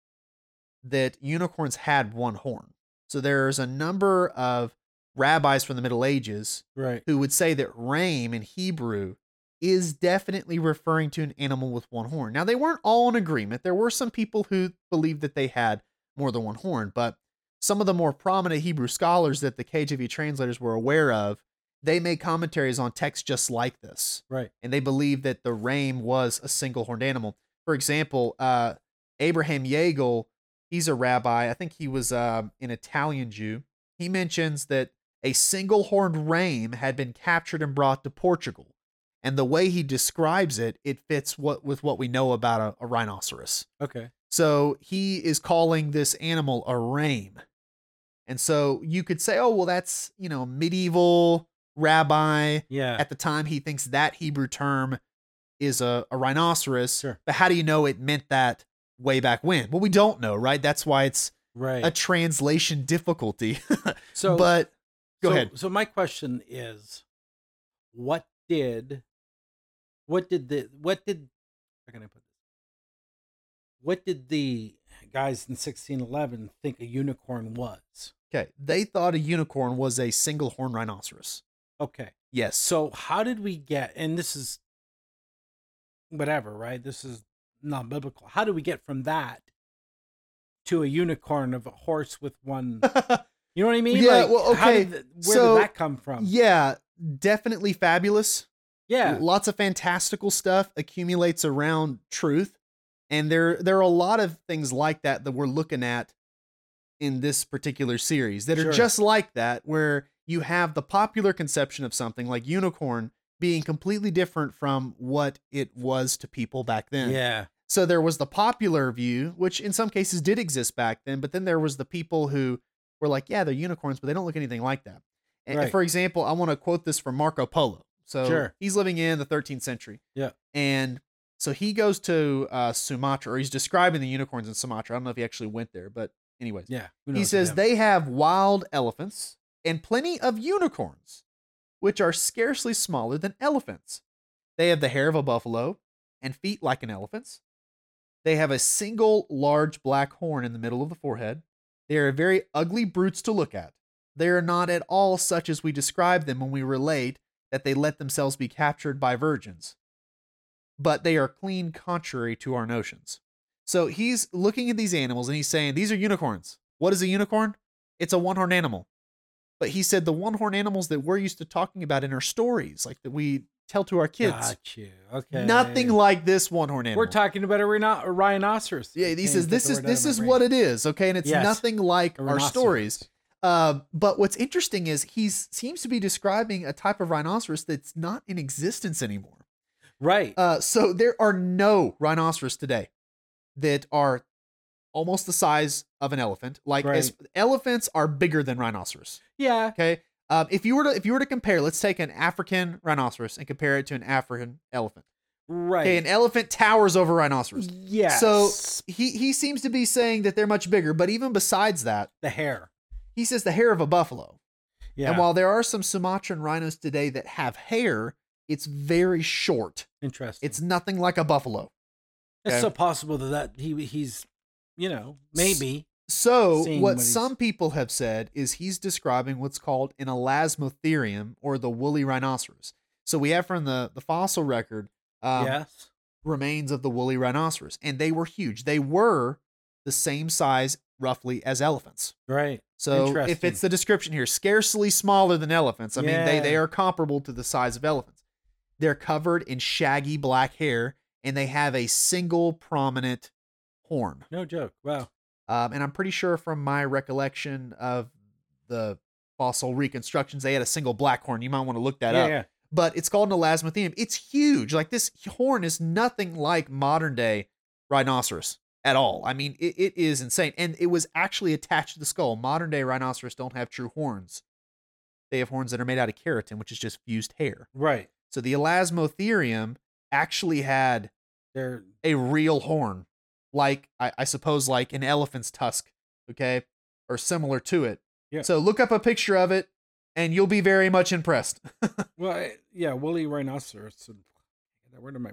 Speaker 1: that unicorns had one horn. So there's a number of rabbis from the Middle Ages
Speaker 2: Right.
Speaker 1: who would say that rame in Hebrew is definitely referring to an animal with one horn. Now, they weren't all in agreement. There were some people who believed that they had more than one horn, but some of the more prominent Hebrew scholars that the KJV translators were aware of, they made commentaries on texts just like this.
Speaker 2: Right.
Speaker 1: And they believed that the rame was a single horned animal. For example, uh, Abraham Yagel, he's a rabbi. I think he was uh, an Italian Jew. He mentions that a single horned rame had been captured and brought to Portugal. And the way he describes it, it fits what with what we know about a, a rhinoceros.
Speaker 2: Okay.
Speaker 1: So he is calling this animal a rame. And so you could say, oh, well, that's, you know, medieval rabbi.
Speaker 2: Yeah.
Speaker 1: At the time, he thinks that Hebrew term is a, a rhinoceros.
Speaker 2: Sure.
Speaker 1: But how do you know it meant that way back when? Well, we don't know, right? That's why it's
Speaker 2: right.
Speaker 1: a translation difficulty.
Speaker 2: so,
Speaker 1: but Go
Speaker 2: so,
Speaker 1: ahead.
Speaker 2: So my question is, what did, what did the, what did, how can I put this? What did the guys in 1611 think a unicorn was?
Speaker 1: Okay. They thought a unicorn was a single horn rhinoceros.
Speaker 2: Okay.
Speaker 1: Yes.
Speaker 2: So how did we get, and this is whatever, right? This is not biblical. How do we get from that to a unicorn of a horse with one? You know what I mean?
Speaker 1: Yeah, well,
Speaker 2: how
Speaker 1: okay,
Speaker 2: did where
Speaker 1: so-
Speaker 2: did that come from?
Speaker 1: yeah, definitely fabulous.
Speaker 2: Yeah.
Speaker 1: Lots of fantastical stuff accumulates around truth. And there there are a lot of things like that that we're looking at in this particular series that are
Speaker 2: Sure.
Speaker 1: just like that, where you have the popular conception of something like unicorn being completely different from what it was to people back then.
Speaker 2: Yeah.
Speaker 1: So there was the popular view, which in some cases did exist back then, but then there was the people who were like, yeah, they're unicorns, but they don't look anything like that. And
Speaker 2: Right.
Speaker 1: for example, I want to quote this from Marco Polo. So
Speaker 2: Sure.
Speaker 1: he's living in the 13th century.
Speaker 2: Yeah.
Speaker 1: And so he goes to uh, Sumatra, or he's describing the unicorns in Sumatra. I don't know if he actually went there, but anyways,
Speaker 2: Yeah.
Speaker 1: he says they have wild elephants and plenty of unicorns, which are scarcely smaller than elephants. They have the hair of a buffalo and feet like an elephant's. They have a single large black horn in the middle of the forehead. They are very ugly brutes to look at. They are not at all such as we describe them when we relate that they let themselves be captured by virgins. But they are clean contrary to our notions. So he's looking at these animals and he's saying, These are unicorns. What is a unicorn? It's a one horned animal. But he said the one horned animals that we're used to talking about in our stories, like that we tell to our kids,
Speaker 2: Got you. Okay.
Speaker 1: nothing like this one horned animal.
Speaker 2: We're talking about a, rhino- a rhinoceros.
Speaker 1: Yeah, he says this is this is
Speaker 2: brain.
Speaker 1: what it is, okay, and it's
Speaker 2: Yes.
Speaker 1: nothing like our stories. Uh, but what's interesting is he seems to be describing a type of rhinoceros that's not in existence anymore.
Speaker 2: Right.
Speaker 1: Uh, so there are no rhinoceros today that are almost the size of an elephant. Like as, elephants are bigger than rhinoceros.
Speaker 2: yeah.
Speaker 1: Okay. Um, if you were to if you were to compare, let's take an African rhinoceros and compare it to an African elephant.
Speaker 2: Right.
Speaker 1: Okay, an elephant towers over rhinoceros.
Speaker 2: Yeah.
Speaker 1: So he he seems to be saying that they're much bigger, but even besides that,
Speaker 2: the hair.
Speaker 1: He says the hair of a buffalo.
Speaker 2: Yeah.
Speaker 1: And while there are some Sumatran rhinos today that have hair, it's very short.
Speaker 2: Interesting.
Speaker 1: It's nothing like a buffalo.
Speaker 2: it's
Speaker 1: okay.
Speaker 2: so possible that, that he he's you know maybe
Speaker 1: So what
Speaker 2: what
Speaker 1: some people have said is he's describing what's called an elasmotherium or the woolly rhinoceros. So we have from the the fossil record um,
Speaker 2: yes.
Speaker 1: remains of the woolly rhinoceros, and they were huge. They were the same size roughly as elephants.
Speaker 2: Right.
Speaker 1: So if it's the description here, scarcely smaller than elephants. I mean, they, they are comparable to the size of elephants. They're covered in shaggy black hair and they have a single prominent horn.
Speaker 2: No joke. Wow.
Speaker 1: Um, and I'm pretty sure from my recollection of the fossil reconstructions, they had a single black horn. You might want to look that
Speaker 2: yeah,
Speaker 1: up.
Speaker 2: yeah.
Speaker 1: But it's called an elasmotherium. It's huge. Like this horn is nothing like modern day rhinoceros at all. I mean, it, it is insane. And it was actually attached to the skull. Modern day rhinoceros don't have true horns. They have horns that are made out of keratin, which is just fused hair.
Speaker 2: Right.
Speaker 1: So the elasmotherium actually had
Speaker 2: They're
Speaker 1: a real horn, like I, I suppose like an elephant's tusk, okay, or similar to it.
Speaker 2: Yeah.
Speaker 1: So look up a picture of it, and you'll be very much impressed.
Speaker 2: well, I- yeah, woolly rhinoceros. and- that word in my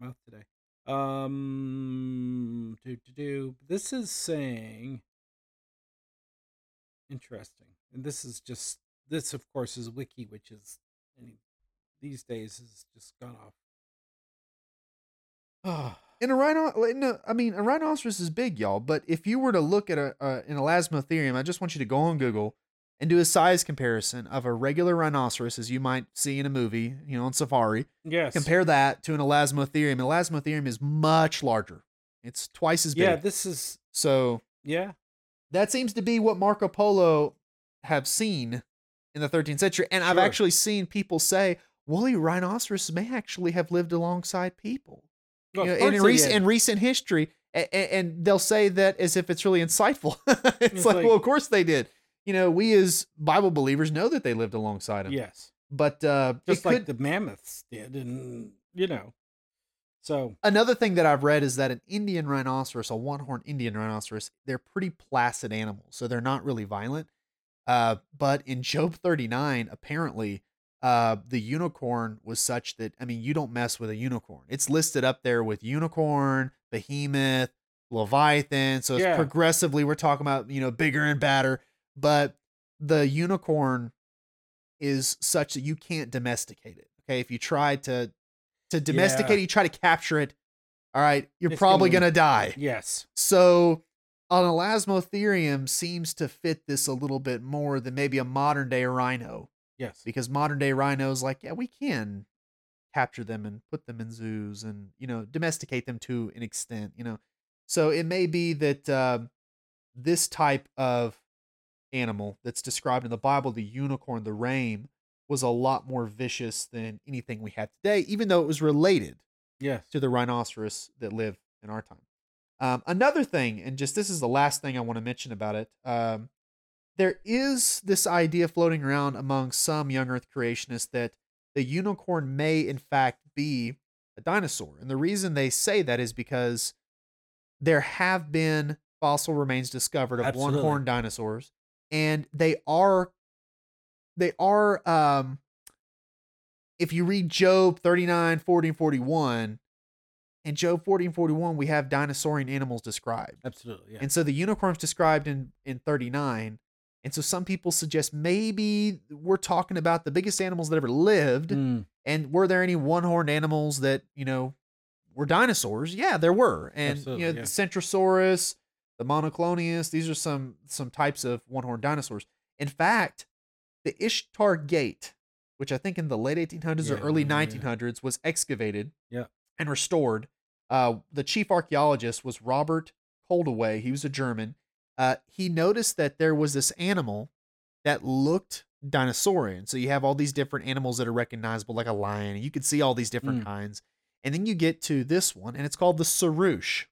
Speaker 2: mouth today. Um, do do do. This is saying interesting, and this is just this, of course, is wiki, which is these days has just gone off.
Speaker 1: In a rhino, no, I mean a rhinoceros is big, y'all. But if you were to look at a, a an elasmotherium, I just want you to go on Google and do a size comparison of a regular rhinoceros, as you might see in a movie, you know, on safari.
Speaker 2: yes.
Speaker 1: Compare that to an elasmotherium. Elasmotherium is much larger. It's twice as big.
Speaker 2: Yeah, this is
Speaker 1: so
Speaker 2: yeah.
Speaker 1: that seems to be what Marco Polo have seen in the 13th century. And I've actually seen people say woolly rhinoceros may actually have lived alongside people.
Speaker 2: Well,
Speaker 1: You know, and in, recent, in recent history, and, and they'll say that as if it's really insightful. it's,
Speaker 2: It's
Speaker 1: like,
Speaker 2: like-
Speaker 1: well, of course they did. You know, we as Bible believers know that they lived alongside him.
Speaker 2: yes,
Speaker 1: But uh,
Speaker 2: just like
Speaker 1: could-
Speaker 2: the mammoths did, and you know, so
Speaker 1: another thing that I've read is that an Indian rhinoceros, a one horned Indian rhinoceros, they're pretty placid animals. So they're not really violent. Uh, but in Job 39, apparently, uh, the unicorn was such that I mean, you don't mess with a unicorn. It's listed up there with unicorn, behemoth, leviathan. So it's
Speaker 2: Yeah.
Speaker 1: progressively we're talking about you know bigger and badder. But the unicorn is such that you can't domesticate it. Okay, if you try to to domesticate it, you try to capture it. All right, you're
Speaker 2: It's
Speaker 1: probably
Speaker 2: gonna-
Speaker 1: gonna die.
Speaker 2: Yes.
Speaker 1: So an elasmotherium seems to fit this a little bit more than maybe a modern day rhino
Speaker 2: Yes.
Speaker 1: because modern day rhinos like yeah we can capture them and put them in zoos and you know domesticate them to an extent you know so it may be that um, this type of animal that's described in the bible the unicorn the re'em was a lot more vicious than anything we have today even though it was related
Speaker 2: Yes.
Speaker 1: to the rhinoceros that live in our time. Um, another thing, and just this is the last thing I want to mention about it. Um, there is this idea floating around among some young Earth creationists that the unicorn may, in fact, be a dinosaur. And the reason they say that is because there have been fossil remains discovered of
Speaker 2: Absolutely.
Speaker 1: one-horned dinosaurs, and they are they are um if you read Job 39, 40, and 41, in Job 40 and 41, we have dinosaurian animals described.
Speaker 2: Absolutely. Yeah.
Speaker 1: And so the unicorn's described in, in 39. And so some people suggest maybe we're talking about the biggest animals that ever lived.
Speaker 2: Mm,
Speaker 1: And were there any one horned animals that, you know, were dinosaurs? Yeah, there were. And
Speaker 2: Absolutely,
Speaker 1: you know,
Speaker 2: yeah.
Speaker 1: the Centrosaurus, the Monoclonius, these are some some types of one horned dinosaurs. In fact, the Ishtar Gate, which I think in the late 1800s or early
Speaker 2: yeah, yeah.
Speaker 1: 1900s was excavated
Speaker 2: Yeah.
Speaker 1: and restored. Uh, the chief archaeologist was Robert Koldewey. He was a German. Uh, he noticed that there was this animal that looked dinosaurian. So you have all these different animals that are recognizable, like a lion. You could see all these different
Speaker 2: Mm.
Speaker 1: kinds. And then you get to this one, and it's called the Sirrush.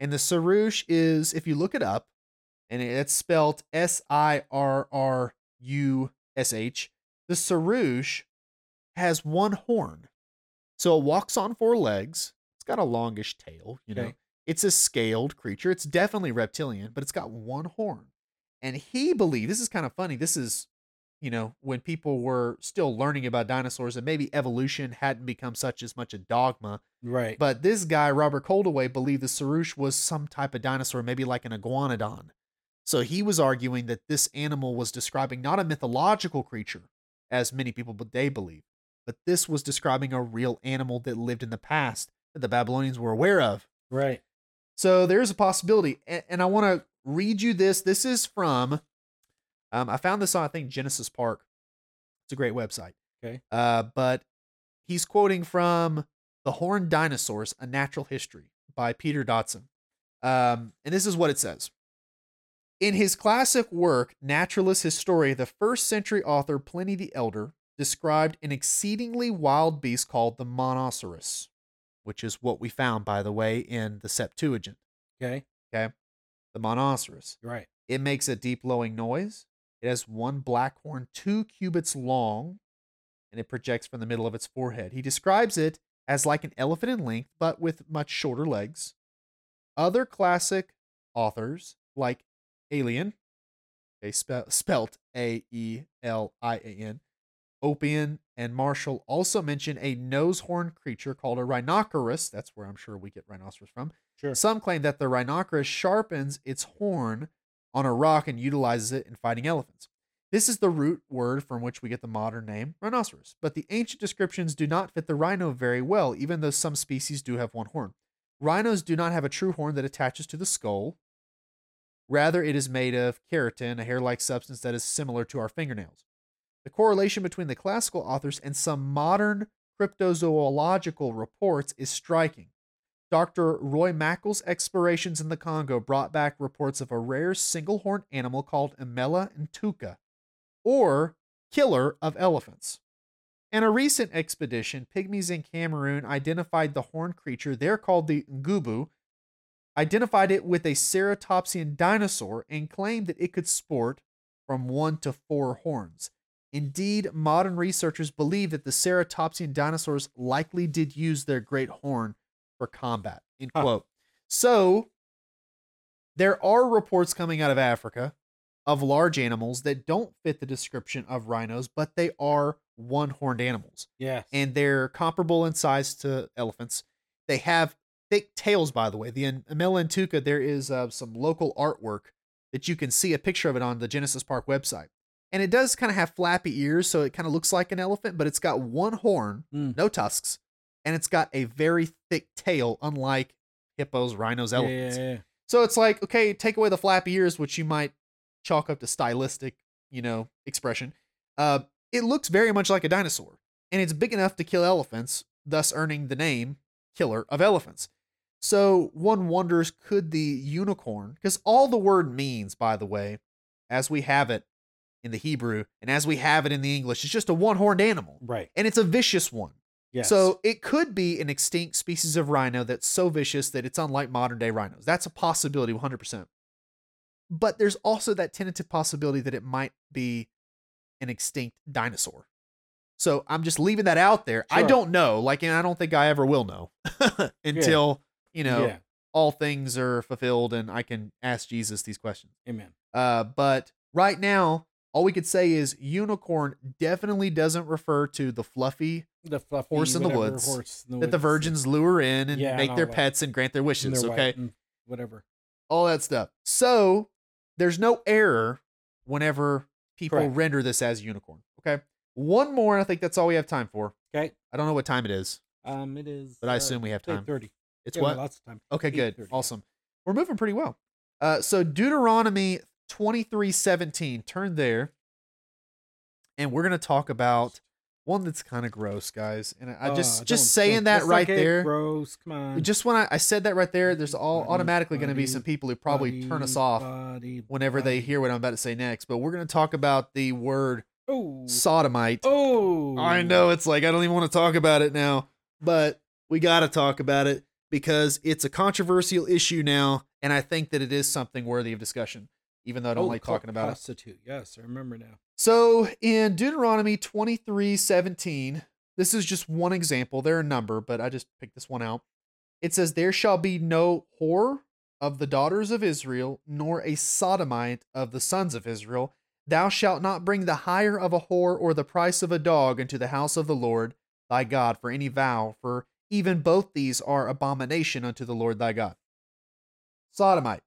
Speaker 1: And the Sirrush is, if you look it up, and it's spelled S I R R U S H, the Sirrush has one horn. So it walks on four legs. It's got a longish tail, you know. It's a scaled creature. It's definitely reptilian, but it's got one horn. And he believed this is kind of funny. This is, you know, when people were still learning about dinosaurs and maybe evolution hadn't become such as much a dogma.
Speaker 2: right.
Speaker 1: But this guy, Robert Koldewey, believed the Sirrush was some type of dinosaur, maybe like an iguanodon. So he was arguing that this animal was describing not a mythological creature, as many people today believe, but this was describing a real animal that lived in the past that the Babylonians were aware of.
Speaker 2: right.
Speaker 1: So there's a possibility. And I want to read you this. This is from, um, I found this on, I think, Genesis Park. It's a great website.
Speaker 2: Okay.
Speaker 1: Uh, but he's quoting from The Horned Dinosaurs, A Natural History by Peter Dodson. Um, and this is what it says. In his classic work, Naturalis Historia, the first century author Pliny the Elder described an exceedingly wild beast called the Monoceros, which is what we found, by the way, in the Septuagint.
Speaker 2: Okay. Okay.
Speaker 1: The Monoceros.
Speaker 2: Right.
Speaker 1: It makes a deep lowing noise. It has one black horn, two cubits long, and it projects from the middle of its forehead. He describes it as like an elephant in length, but with much shorter legs. Other classic authors, like Aelian, they spe- spelt A E L I A N, Oppian, and Martial also mention a nose horn creature called a rhinoceros. That's where I'm sure we get rhinoceros from.
Speaker 2: Sure.
Speaker 1: Some claim that the rhinoceros sharpens its horn on a rock and utilizes it in fighting elephants. This is the root word from which we get the modern name rhinoceros, but the ancient descriptions do not fit the rhino very well, even though some species do have one horn. Rhinos do not have a true horn that attaches to the skull. Rather, it is made of keratin, a hair like substance that is similar to our fingernails. The correlation between the classical authors and some modern cryptozoological reports is striking. Dr. Roy Mackal's explorations in the Congo brought back reports of a rare single horned animal called Emela-ntouka, or killer of elephants. In a recent expedition, pygmies in Cameroon identified the horned creature there called the Ngubu, identified it with a ceratopsian dinosaur, and claimed that it could sport from one to four horns. Indeed, modern researchers believe that the ceratopsian dinosaurs likely did use their great horn for combat. End
Speaker 2: Huh.
Speaker 1: quote. So there are reports coming out of Africa of large animals that don't fit the description of rhinos, but they are one horned animals.
Speaker 2: Yes.
Speaker 1: And they're comparable in size to elephants. They have thick tails, by the way. The Emela-ntouka, there is uh, some local artwork that you can see a picture of it on the Genesis Park website. And it does kind of have flappy ears, so it kind of looks like an elephant, but it's got one horn,
Speaker 2: Mm.
Speaker 1: no tusks, and it's got a very thick tail, unlike hippos, rhinos,
Speaker 2: Yeah,
Speaker 1: elephants.
Speaker 2: yeah, yeah.
Speaker 1: So it's like, okay, take away the flappy ears, which you might chalk up to stylistic, you know, expression. Uh, it looks very much like a dinosaur, and it's big enough to kill elephants, thus earning the name killer of elephants. So one wonders, could the unicorn, because all the word means, by the way, as we have it in the Hebrew and as we have it in the English, is just a one horned animal,
Speaker 2: Right.
Speaker 1: and it's a vicious one.
Speaker 2: Yes.
Speaker 1: So it could be an extinct species of rhino that's so vicious that it's unlike modern day rhinos. That's a possibility, 100%. But there's also that tentative possibility that it might be an extinct dinosaur. So I'm just leaving that out there. I don't know. Like, and I don't think I ever will know until, you know,
Speaker 2: yeah.
Speaker 1: all things are fulfilled and I can ask Jesus these questions.
Speaker 2: Amen.
Speaker 1: Uh, but right now, all we could say is unicorn definitely doesn't refer to the fluffy
Speaker 2: The fluffy
Speaker 1: Horse in the woods
Speaker 2: horse in the
Speaker 1: that the virgins lure in and
Speaker 2: Yeah,
Speaker 1: make
Speaker 2: and
Speaker 1: their
Speaker 2: that.
Speaker 1: pets and grant their wishes. Okay.
Speaker 2: whatever.
Speaker 1: All that stuff. So there's no error whenever people
Speaker 2: Correct.
Speaker 1: render this as unicorn. Okay. One more, and I think that's all we have time for.
Speaker 2: Okay.
Speaker 1: I don't know what time it is,
Speaker 2: Um, it is.
Speaker 1: but I
Speaker 2: uh,
Speaker 1: assume we have time.
Speaker 2: 30
Speaker 1: It's
Speaker 2: Yeah,
Speaker 1: what?
Speaker 2: Lots of time.
Speaker 1: Okay, good. Awesome. We're moving pretty well. Uh, so Deuteronomy 23:17, turn there. And we're going to talk about one that's kind of gross, guys. And I
Speaker 2: Uh,
Speaker 1: just
Speaker 2: don't-
Speaker 1: just saying that right
Speaker 2: it,
Speaker 1: there.
Speaker 2: Gross. Come on.
Speaker 1: Just when I, I said that right there, there's all
Speaker 2: Buddy,
Speaker 1: automatically going to be some people who probably turn us off
Speaker 2: Buddy,
Speaker 1: whenever they hear what I'm about to say next. But we're going to talk about the word
Speaker 2: Oh.
Speaker 1: sodomite.
Speaker 2: Oh.
Speaker 1: I know it's like I don't even want to talk about it now, but we got to talk about it because it's a controversial issue now, and I think that it is something worthy of discussion, even though I don't
Speaker 2: Oh,
Speaker 1: like talking about it.
Speaker 2: prostitute. Yes, I remember now.
Speaker 1: So in Deuteronomy 23 17, this is just one example. There are a number, but I just picked this one out. It says, There shall be no whore of the daughters of Israel, nor a sodomite of the sons of Israel. Thou shalt not bring the hire of a whore or the price of a dog into the house of the Lord thy God for any vow, for even both these are abomination unto the Lord thy God. Sodomite.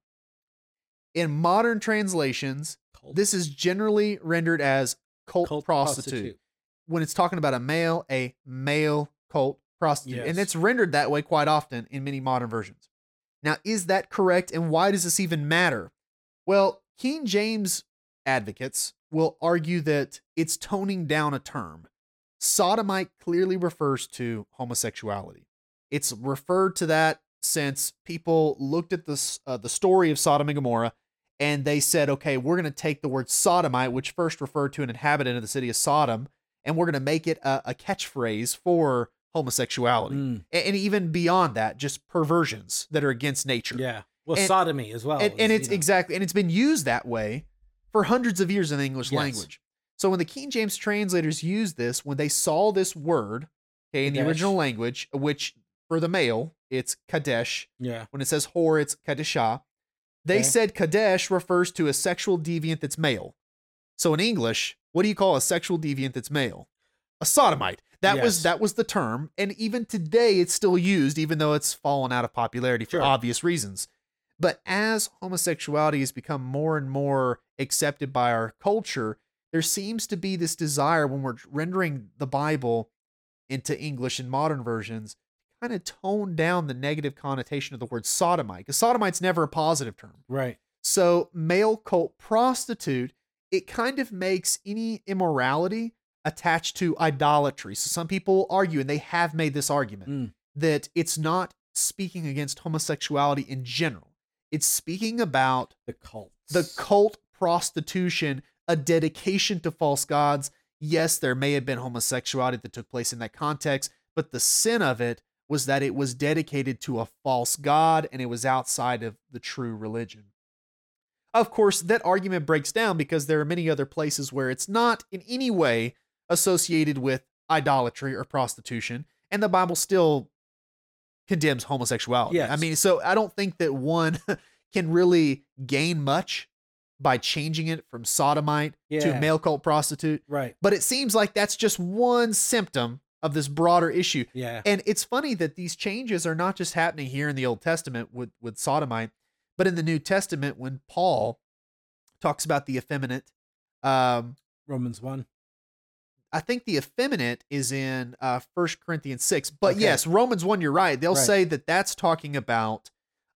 Speaker 1: In modern translations,
Speaker 2: Cult,
Speaker 1: this is generally rendered as cult,
Speaker 2: cult
Speaker 1: prostitute. When it's talking about a male, a male cult prostitute. And it's rendered that way quite often in many modern versions. Now, is that correct? And why does this even matter? Well, King James advocates will argue that it's toning down a term. Sodomite clearly refers to homosexuality. It's referred to that since people looked at this uh, the story of Sodom and Gomorrah and they said, okay, we're going to take the word sodomite, which first referred to an inhabitant of the city of Sodom, and we're going to make it a, a catchphrase for homosexuality.
Speaker 2: Mm,
Speaker 1: A- And, even beyond that, just perversions that are against nature.
Speaker 2: yeah. Well,
Speaker 1: And-
Speaker 2: sodomy as well.
Speaker 1: and,
Speaker 2: is,
Speaker 1: and
Speaker 2: you
Speaker 1: it's
Speaker 2: know,
Speaker 1: exactly, and it's been used that way for hundreds of years in the English
Speaker 2: Yes.
Speaker 1: language. So when the King James translators used this, when they saw this word, okay, in the original language, which for the male, it's Kadesh,
Speaker 2: Yeah.
Speaker 1: when it says whore, it's Kadeshah. They
Speaker 2: Okay.
Speaker 1: said Kadesh refers to a sexual deviant that's male. So in English, what do you call a sexual deviant that's male? A sodomite. That was that was the term, and even today it's still used, even though it's fallen out of popularity for
Speaker 2: Sure.
Speaker 1: obvious reasons. But as homosexuality has become more and more accepted by our culture, there seems to be this desire when we're rendering the Bible into English in modern versions kind of tone down the negative connotation of the word sodomite because sodomite's never a positive term.
Speaker 2: Right.
Speaker 1: So, male cult prostitute, it kind of makes any immorality attached to idolatry. So, some people argue, and they have made this argument,
Speaker 2: Mm.
Speaker 1: that it's not speaking against homosexuality in general, it's speaking about
Speaker 2: The cult.
Speaker 1: the cult prostitution, a dedication to false gods. Yes, there may have been homosexuality that took place in that context, but the sin of it was that it was dedicated to a false god and it was outside of the true religion. Of course, that argument breaks down because there are many other places where it's not in any way associated with idolatry or prostitution, and the Bible still condemns homosexuality. I mean, so I don't think that one can really gain much by changing it from sodomite to male cult prostitute.
Speaker 2: Right.
Speaker 1: But it seems like that's just one symptom of this broader issue.
Speaker 2: Yeah.
Speaker 1: And it's funny that these changes are not just happening here in the Old Testament with, with sodomite, but in the New Testament when Paul talks about the effeminate. Um,
Speaker 2: Romans 1.
Speaker 1: I think the effeminate is in uh, 1 Corinthians 6. But
Speaker 2: Okay.
Speaker 1: yes, Romans 1, you're right. They'll
Speaker 2: Right.
Speaker 1: say that that's talking about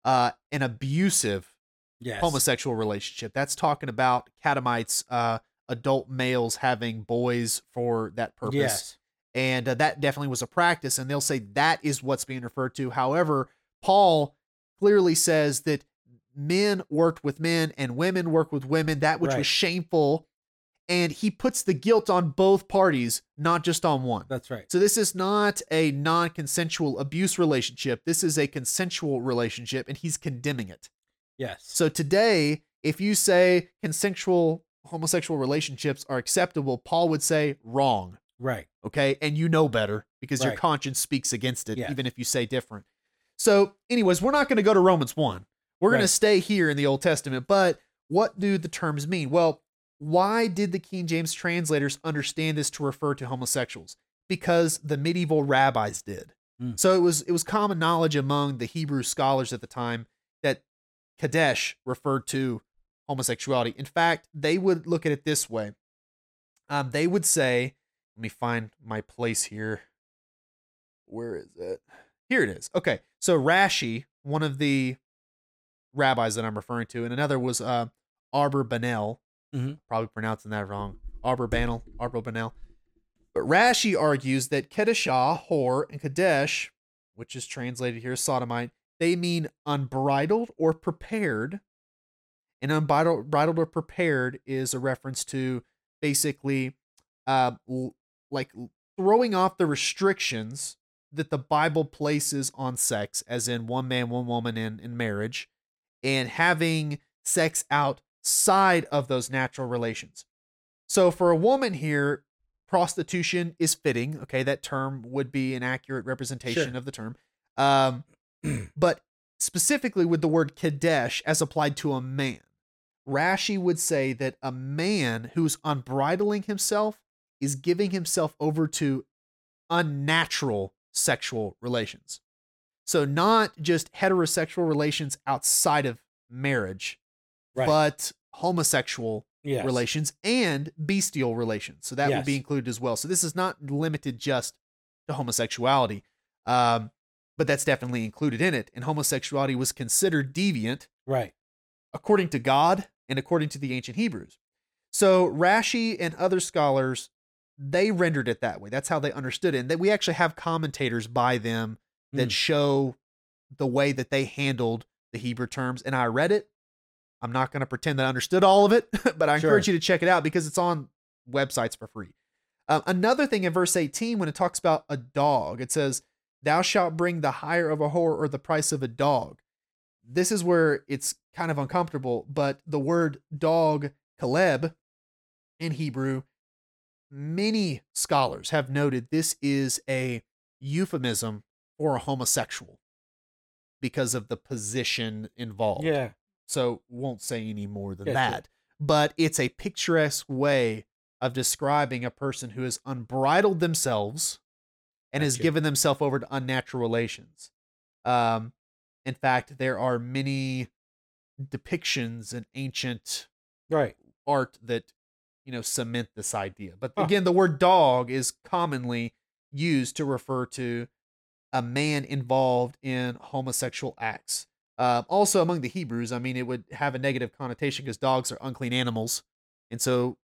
Speaker 1: uh, an abusive
Speaker 2: Yes.
Speaker 1: homosexual relationship. That's talking about catamites, uh, adult males having boys for that purpose.
Speaker 2: Yes.
Speaker 1: And uh, that definitely was a practice. And they'll say that is what's being referred to. However, Paul clearly says that men worked with men and women worked with women, that which
Speaker 2: Right.
Speaker 1: was shameful. And he puts the guilt on both parties, not just on one.
Speaker 2: That's right.
Speaker 1: So this is not a non-consensual abuse relationship. This is a consensual relationship, and he's condemning it.
Speaker 2: Yes.
Speaker 1: So today, if you say consensual homosexual relationships are acceptable, Paul would say wrong.
Speaker 2: Right.
Speaker 1: Okay. And you know better because your conscience speaks against it,
Speaker 2: Yes.
Speaker 1: even if you say different. So, anyways, we're not going to go to Romans 1. We're going to stay here in the Old Testament. But what do the terms mean? Well, why did the King James translators understand this to refer to homosexuals? Because the medieval rabbis did.
Speaker 2: Hmm.
Speaker 1: So it was it was common knowledge among the Hebrew scholars at the time that Kadesh referred to homosexuality. In fact, they would look at it this way. Um, they would say, let me find my place here. Where is it? Here it is. Okay. So Rashi, one of the rabbis that I'm referring to, and another was uh, Abarbanel.
Speaker 2: Mhm.
Speaker 1: Probably pronouncing that wrong. Abarbanel. Arbor Banel. But Rashi argues that Kedeshah, whore, and Kadesh, which is translated here as sodomite, they mean unbridled or prepared. And unbridled bridled or prepared is a reference to basically uh, like throwing off the restrictions that the Bible places on sex, as in one man, one woman in, in marriage, and having sex outside of those natural relations. So for a woman here, prostitution is fitting. Okay, that term would be an accurate representation
Speaker 2: Sure.
Speaker 1: of the term. Um, but specifically with the word kadesh as applied to a man, Rashi would say that a man who's unbridling himself is giving himself over to unnatural sexual relations. So not just heterosexual relations outside of marriage,
Speaker 2: Right.
Speaker 1: but homosexual
Speaker 2: yes.
Speaker 1: relations and bestial relations. So that would be included as well. So this is not limited just to homosexuality, um, but that's definitely included in it. And homosexuality was considered deviant
Speaker 2: Right.
Speaker 1: according to God and according to the ancient Hebrews. So Rashi and other scholars they rendered it that way. That's how they understood it. And that we actually have commentators by them that
Speaker 2: Hmm.
Speaker 1: show the way that they handled the Hebrew terms. And I read it. I'm not going to pretend that I understood all of it, but I
Speaker 2: Sure.
Speaker 1: encourage you to check it out because it's on websites for free. Um, another thing in verse 18, when it talks about a dog, it says, Thou shalt bring the hire of a whore or the price of a dog. This is where it's kind of uncomfortable, but the word dog, kaleb, in Hebrew, many scholars have noted this is a euphemism for a homosexual because of the position involved.
Speaker 2: Yeah.
Speaker 1: So won't say any more than
Speaker 2: Yeah, sure.
Speaker 1: that. But it's a picturesque way of describing a person who has unbridled themselves and has given themselves over to unnatural relations. Um, in fact, there are many depictions in ancient
Speaker 2: Right.
Speaker 1: art that you know cement this idea. But
Speaker 2: Huh.
Speaker 1: again, the word dog is commonly used to refer to a man involved in homosexual acts. Uh, also, among the Hebrews, I mean, it would have a negative connotation because dogs are unclean animals, and so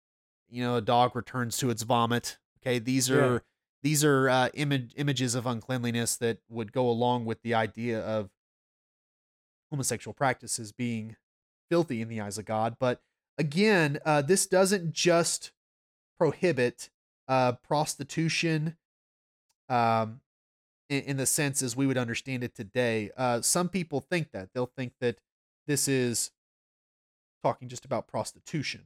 Speaker 1: you know, a dog returns to its vomit. Okay, these
Speaker 2: Yeah.
Speaker 1: are these are uh, image images of uncleanliness that would go along with the idea of homosexual practices being filthy in the eyes of God. But again, uh, this doesn't just prohibit uh, prostitution um, in, in the sense as we would understand it today. Uh, some people think that. They'll think that this is talking just about prostitution.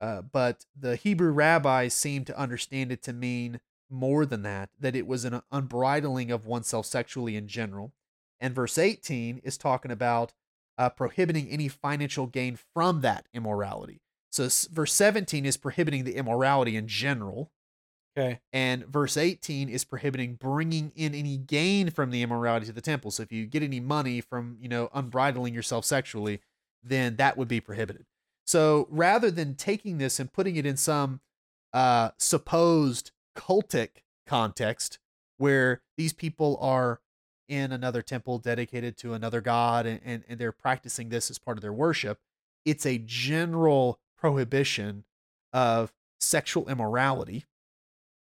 Speaker 1: Uh, but the Hebrew rabbis seem to understand it to mean more than that, that it was an unbridling of oneself sexually in general. And verse 18 is talking about uh, prohibiting any financial gain from that immorality. So verse 17 is prohibiting the immorality in general,
Speaker 2: Okay.
Speaker 1: and verse 18 is prohibiting bringing in any gain from the immorality to the temple. So if you get any money from, you know, unbridling yourself sexually, then that would be prohibited. So rather than taking this and putting it in some uh, supposed cultic context where these people are in another temple dedicated to another god and, and, and they're practicing this as part of their worship, it's a general prohibition of sexual immorality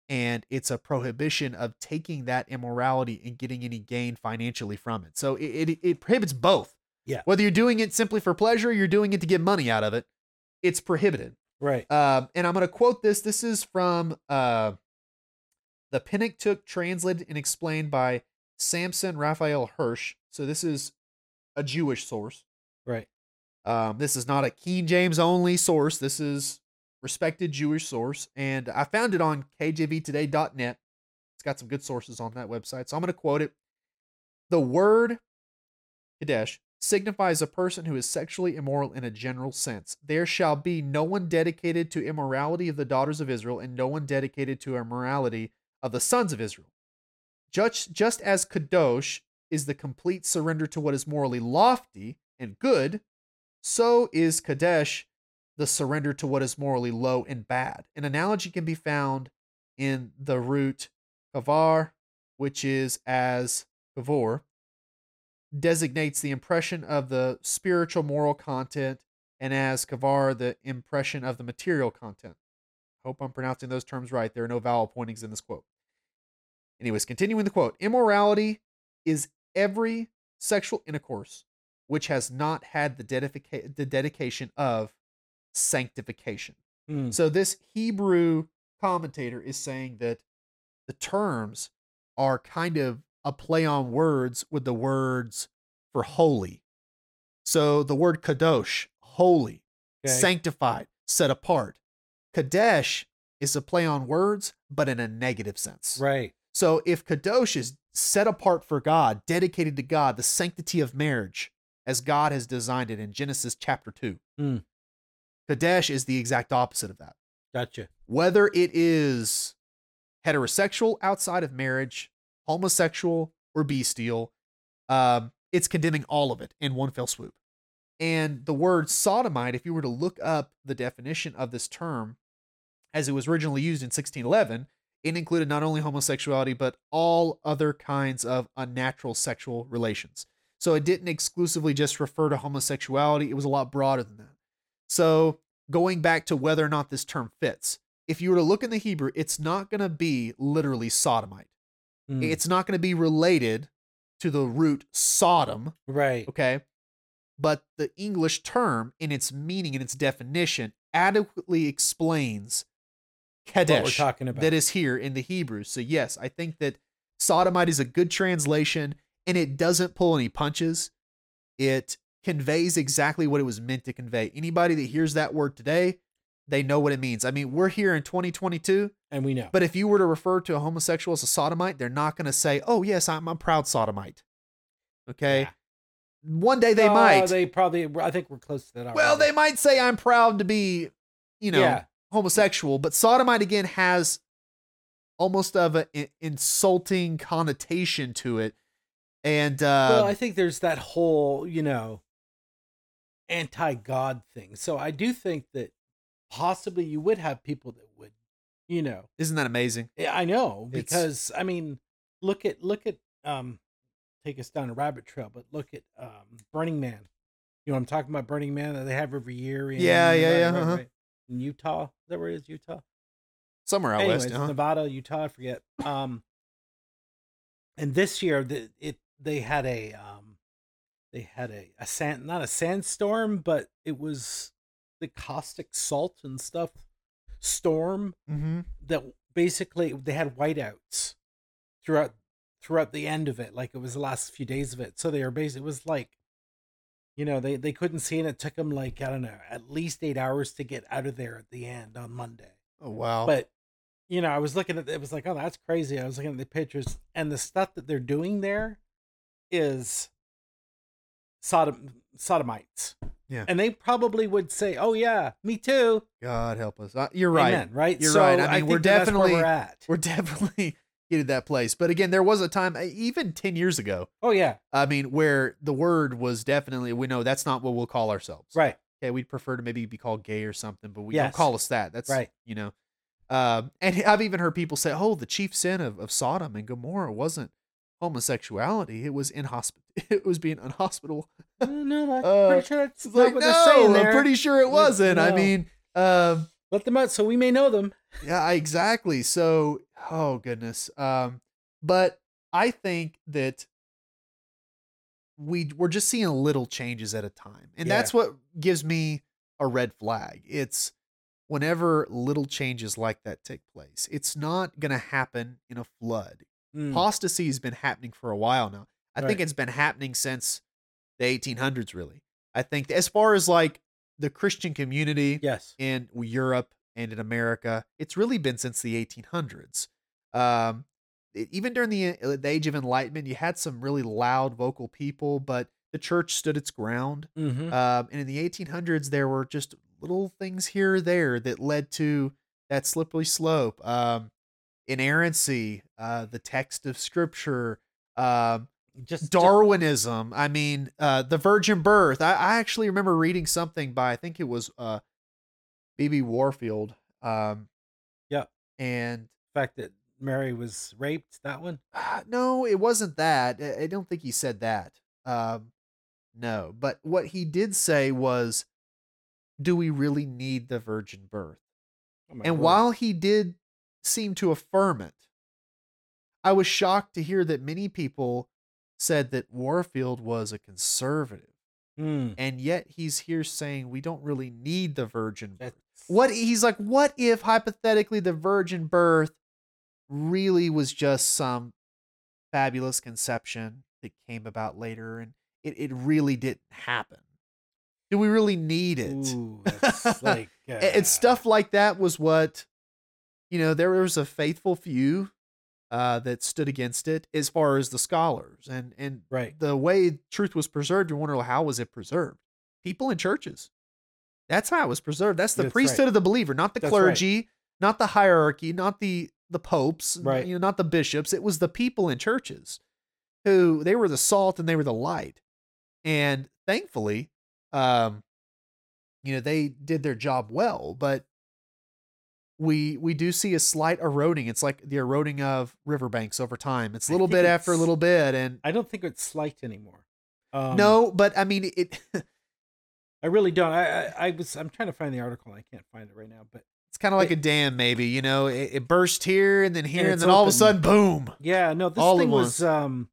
Speaker 1: and it's a prohibition of taking that immorality and getting any gain financially from it. So it, it, it prohibits both.
Speaker 2: Yeah.
Speaker 1: Whether you're doing it simply for pleasure, or you're doing it to get money out of it, it's prohibited.
Speaker 2: Right.
Speaker 1: Um, and I'm going to quote this. This is from uh, the Pentateuch, translated and explained by Samson Raphael Hirsch. So this is a Jewish source.
Speaker 2: Right.
Speaker 1: Um, this is not a King James only source. This is respected Jewish source, and I found it on KJVToday.net. It's got some good sources on that website, so I'm going to quote it. The word Kadesh signifies a person who is sexually immoral in a general sense. There shall be no one dedicated to immorality of the daughters of Israel, and no one dedicated to immorality of the sons of Israel. Just, just as Kadosh is the complete surrender to what is morally lofty and good, so is Kadesh the surrender to what is morally low and bad. An analogy can be found in the root kavar, which is as kavor, designates the impression of the spiritual moral content, and as kavar, the impression of the material content. Hope I'm pronouncing those terms right. There are no vowel pointings in this quote. Anyways, continuing the quote Immorality is every sexual intercourse which has not had the, dedica- the dedication of sanctification.
Speaker 2: Hmm.
Speaker 1: So this Hebrew commentator is saying that the terms are kind of a play on words with the words for holy. So the word kadosh, holy,
Speaker 2: Okay.
Speaker 1: sanctified, set apart. Kadesh is a play on words, but in a negative sense.
Speaker 2: Right.
Speaker 1: So if Kadosh is set apart for God, dedicated to God, the sanctity of marriage, as God has designed it in Genesis chapter 2,
Speaker 2: Hmm.
Speaker 1: Kadesh is the exact opposite of that.
Speaker 2: Gotcha.
Speaker 1: Whether it is heterosexual outside of marriage, homosexual, or bestial, um, it's condemning all of it in one fell swoop. And the word sodomite, if you were to look up the definition of this term as it was originally used in 1611, it included not only homosexuality, but all other kinds of unnatural sexual relations. So it didn't exclusively just refer to homosexuality, it was a lot broader than that. So going back to whether or not this term fits, if you were to look in the Hebrew, it's not going to be literally sodomite.
Speaker 2: Hmm.
Speaker 1: It's not going to be related to the root Sodom,
Speaker 2: right.
Speaker 1: okay? But the English term, in its meaning and its definition, adequately explains Kadesh
Speaker 2: talking about.
Speaker 1: that is here in the Hebrew. So, yes, I think that sodomite is a good translation and it doesn't pull any punches. It conveys exactly what it was meant to convey. Anybody that hears that word today, they know what it means. I mean, we're here in 2022,
Speaker 2: and we know.
Speaker 1: but if you were to refer to a homosexual as a sodomite, they're not going to say, oh, yes, I'm a proud sodomite. Okay.
Speaker 2: Yeah.
Speaker 1: One day they
Speaker 2: Oh,
Speaker 1: might.
Speaker 2: They probably. I think we're close to that. Already.
Speaker 1: well, they might say, I'm proud to be, you know,
Speaker 2: Yeah.
Speaker 1: Homosexual, but sodomite again has almost of an insulting connotation to it. And uh,
Speaker 2: well, I think there's that whole, you know, anti-God thing. So I do think that possibly you would have people that would, you know,
Speaker 1: isn't that amazing?
Speaker 2: Yeah, I know
Speaker 1: It's-
Speaker 2: because I mean, look at look at um, take us down a rabbit trail, but look at um, Burning Man. You know, I'm talking about Burning Man that they have every year. In,
Speaker 1: Yeah, yeah, yeah,
Speaker 2: right,
Speaker 1: uh-huh.
Speaker 2: Utah, is that where it is? Utah.
Speaker 1: Somewhere out
Speaker 2: Anyways,
Speaker 1: west. uh-huh.
Speaker 2: Nevada, Utah, I forget. Um, and this year, the, it they had a um, they had a a sand not a sandstorm, but it was the caustic salt and stuff storm
Speaker 1: Mm-hmm.
Speaker 2: that basically they had whiteouts throughout throughout the end of it like it was the last few days of it so they were basically it was like you know they they couldn't see and it took them like i don't know at least eight hours to get out of there at the end on monday
Speaker 1: Oh wow.
Speaker 2: but you know i was looking at it was like oh that's crazy i was looking at the pictures and the stuff that they're doing there is Sodom Sodomites.
Speaker 1: Yeah.
Speaker 2: And they probably would say, "Oh yeah, me too."
Speaker 1: God help us. Uh, you're right.
Speaker 2: Amen, right?
Speaker 1: You're
Speaker 2: so
Speaker 1: right. I mean,
Speaker 2: think
Speaker 1: we're
Speaker 2: that that's where
Speaker 1: definitely-
Speaker 2: we're at.
Speaker 1: We're definitely getting that place. But again, there was a time, even 10 years ago,
Speaker 2: Oh yeah,
Speaker 1: I mean, where the word was definitely, we know that's not what we'll call ourselves.
Speaker 2: right.
Speaker 1: Okay. We'd prefer to maybe be called gay or something, but we
Speaker 2: Yes.
Speaker 1: don't call us that. That's
Speaker 2: Right.
Speaker 1: You know, um, and I've even heard people say, oh, the chief sin of, of Sodom and Gomorrah wasn't homosexuality. It was inhosp- It was being unhospitable.
Speaker 2: No, I'm
Speaker 1: Uh,
Speaker 2: pretty sure that's
Speaker 1: like,
Speaker 2: what
Speaker 1: no,
Speaker 2: they're saying there.
Speaker 1: I'm pretty sure it wasn't. I mean, um,
Speaker 2: Let them out so we may know them.
Speaker 1: Yeah, exactly. So, oh goodness. Um, but I think that we we're just seeing little changes at a time, and
Speaker 2: Yeah.
Speaker 1: that's what gives me a red flag. It's whenever little changes like that take place. It's not going to happen in a flood.
Speaker 2: Mm,
Speaker 1: Apostasy has been happening for a while now. I think it's been happening since the 1800s. Really, I think as far as like the Christian community,
Speaker 2: Yes.
Speaker 1: in Europe and in America. It's really been since the 1800s. Um, it- even during the, uh, the Age of Enlightenment, you had some really loud vocal people, but the church stood its ground.
Speaker 2: Mm-hmm.
Speaker 1: Um, and in the 1800s, there were just little things here or there that led to that slippery slope. Um, inerrancy, uh, the text of scripture, um,
Speaker 2: just
Speaker 1: Darwinism. I mean, uh, the virgin birth. I, I actually remember reading something by I think it was uh, B.B. Warfield. Um,
Speaker 2: Yeah.
Speaker 1: And
Speaker 2: the fact that Mary was raped. That one.
Speaker 1: uh, no, it wasn't that. I, I don't think he said that. Um, no, but what he did say was, "Do we really need the virgin birth?"
Speaker 2: Oh
Speaker 1: and while he did seem to affirm it, I was shocked to hear that many people said that Warfield was a conservative.
Speaker 2: Mm,
Speaker 1: and yet he's here saying we don't really need the virgin birth.
Speaker 2: that's-
Speaker 1: What he's like, what if hypothetically the virgin birth really was just some fabulous conception that came about later and it, it really didn't happen? Do we really need it?
Speaker 2: Ooh, that's like uh,
Speaker 1: and stuff like that was what you know there was a faithful few uh, that stood against it as far as the scholars and and
Speaker 2: Right.
Speaker 1: the way truth was preserved you wonder well, how was it preserved people in churches that's how it was preserved that's the
Speaker 2: That's
Speaker 1: priesthood
Speaker 2: right.
Speaker 1: of the believer not the
Speaker 2: That's right.
Speaker 1: clergy not the hierarchy not the the popes
Speaker 2: Right.
Speaker 1: you know not the bishops it was the people in churches who they were the salt and they were the light and thankfully um you know they did their job well but we we do see a slight eroding it's like the eroding of riverbanks over time it's a little bit after a little bit and
Speaker 2: I don't think it's slight anymore. Um,
Speaker 1: no but i mean it
Speaker 2: I really don't. I, I I was I'm trying to find the article. I can't find it right now. But
Speaker 1: it's kind of like
Speaker 2: It-
Speaker 1: a dam maybe you know it, it burst here and then here and,
Speaker 2: it's
Speaker 1: then all of a sudden boom
Speaker 2: yeah, no, this
Speaker 1: All
Speaker 2: thing was um,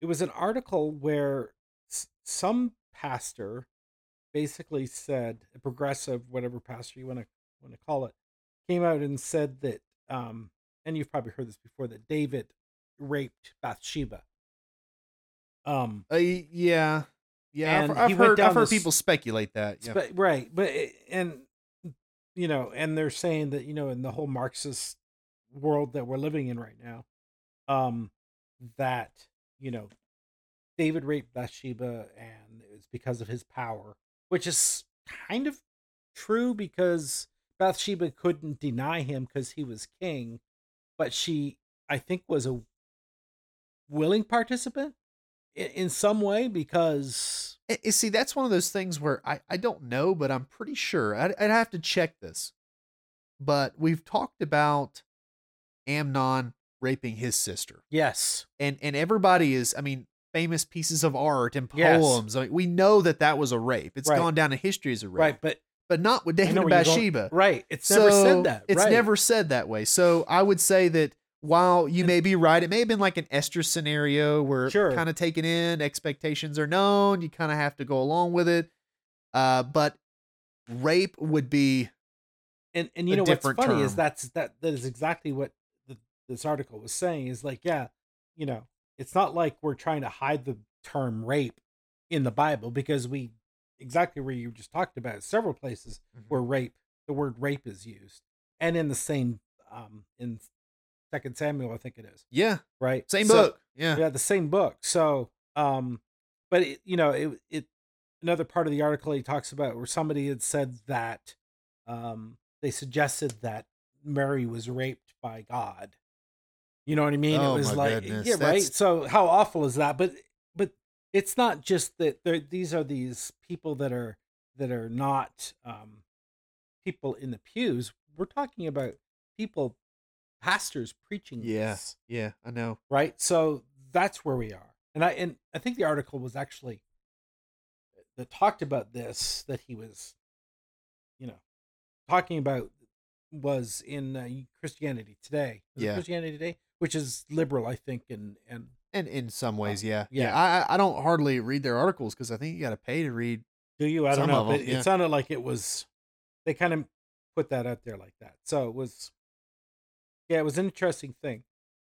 Speaker 2: it was an article where s- some pastor basically said a progressive, whatever pastor you want to want to call it, came out and said that um, and you've probably heard this before that David raped Bathsheba. Um,
Speaker 1: uh, yeah yeah i've, I've heard i've heard
Speaker 2: this-
Speaker 1: people speculate that yeah.
Speaker 2: But right, but it- and you know, and they're saying that you know, in the whole Marxist world that we're living in right now, um, that you know, David raped Bathsheba, and it was because of his power, which is kind of true because Bathsheba couldn't deny him because he was king, but she, I think, was a willing participant in, in some way because
Speaker 1: I see, that's one of those things where I, I don't know, but I'm pretty sure. I'd, I'd have to check this. But we've talked about Amnon raping his sister.
Speaker 2: yes,
Speaker 1: And and everybody is, I mean, famous pieces of art and
Speaker 2: Yes.
Speaker 1: poems. I mean, we know that that was a rape. It's
Speaker 2: Right.
Speaker 1: gone down in history as a rape.
Speaker 2: right, but
Speaker 1: But not with David and
Speaker 2: where you're going-
Speaker 1: Bathsheba.
Speaker 2: Right. It's never said that.
Speaker 1: It's
Speaker 2: right.
Speaker 1: never said that way. So I would say that while you may be right, it may have been like an Esther scenario where
Speaker 2: Sure.
Speaker 1: kind of taken in, expectations are known, you kind of have to go along with it. Uh, but rape would be
Speaker 2: And and you
Speaker 1: a
Speaker 2: know what's funny is that's that that is exactly what the, this article was saying is like yeah, you know, it's not like we're trying to hide the term rape in the Bible because we exactly where you just talked about several places where rape the word rape is used and in the same um in Second Samuel I think it is
Speaker 1: yeah,
Speaker 2: right
Speaker 1: same
Speaker 2: So-
Speaker 1: book. Yeah.
Speaker 2: yeah the same book so um but it, you know, it it another part of the article he talks about where somebody had said that um, they suggested that Mary was raped by God. You know what I mean?
Speaker 1: Oh,
Speaker 2: it was like
Speaker 1: goodness,
Speaker 2: yeah, right. So how awful is that? But it's not just that these are these people that are that are not um, people in the pews. We're talking about people, pastors preaching.
Speaker 1: Yeah, yeah, I know.
Speaker 2: right so that's where we are and i and i think the article was actually that talked about this that he was you know talking about was in uh, christianity today
Speaker 1: Yeah.
Speaker 2: christianity today which is liberal i think and and
Speaker 1: And in some ways, yeah,
Speaker 2: Uh, yeah.
Speaker 1: I I- don't hardly read their articles because I think you got to pay to read.
Speaker 2: do you i don't know but
Speaker 1: yeah.
Speaker 2: it sounded like it was they kind of put that out there like that so it was yeah it was an interesting thing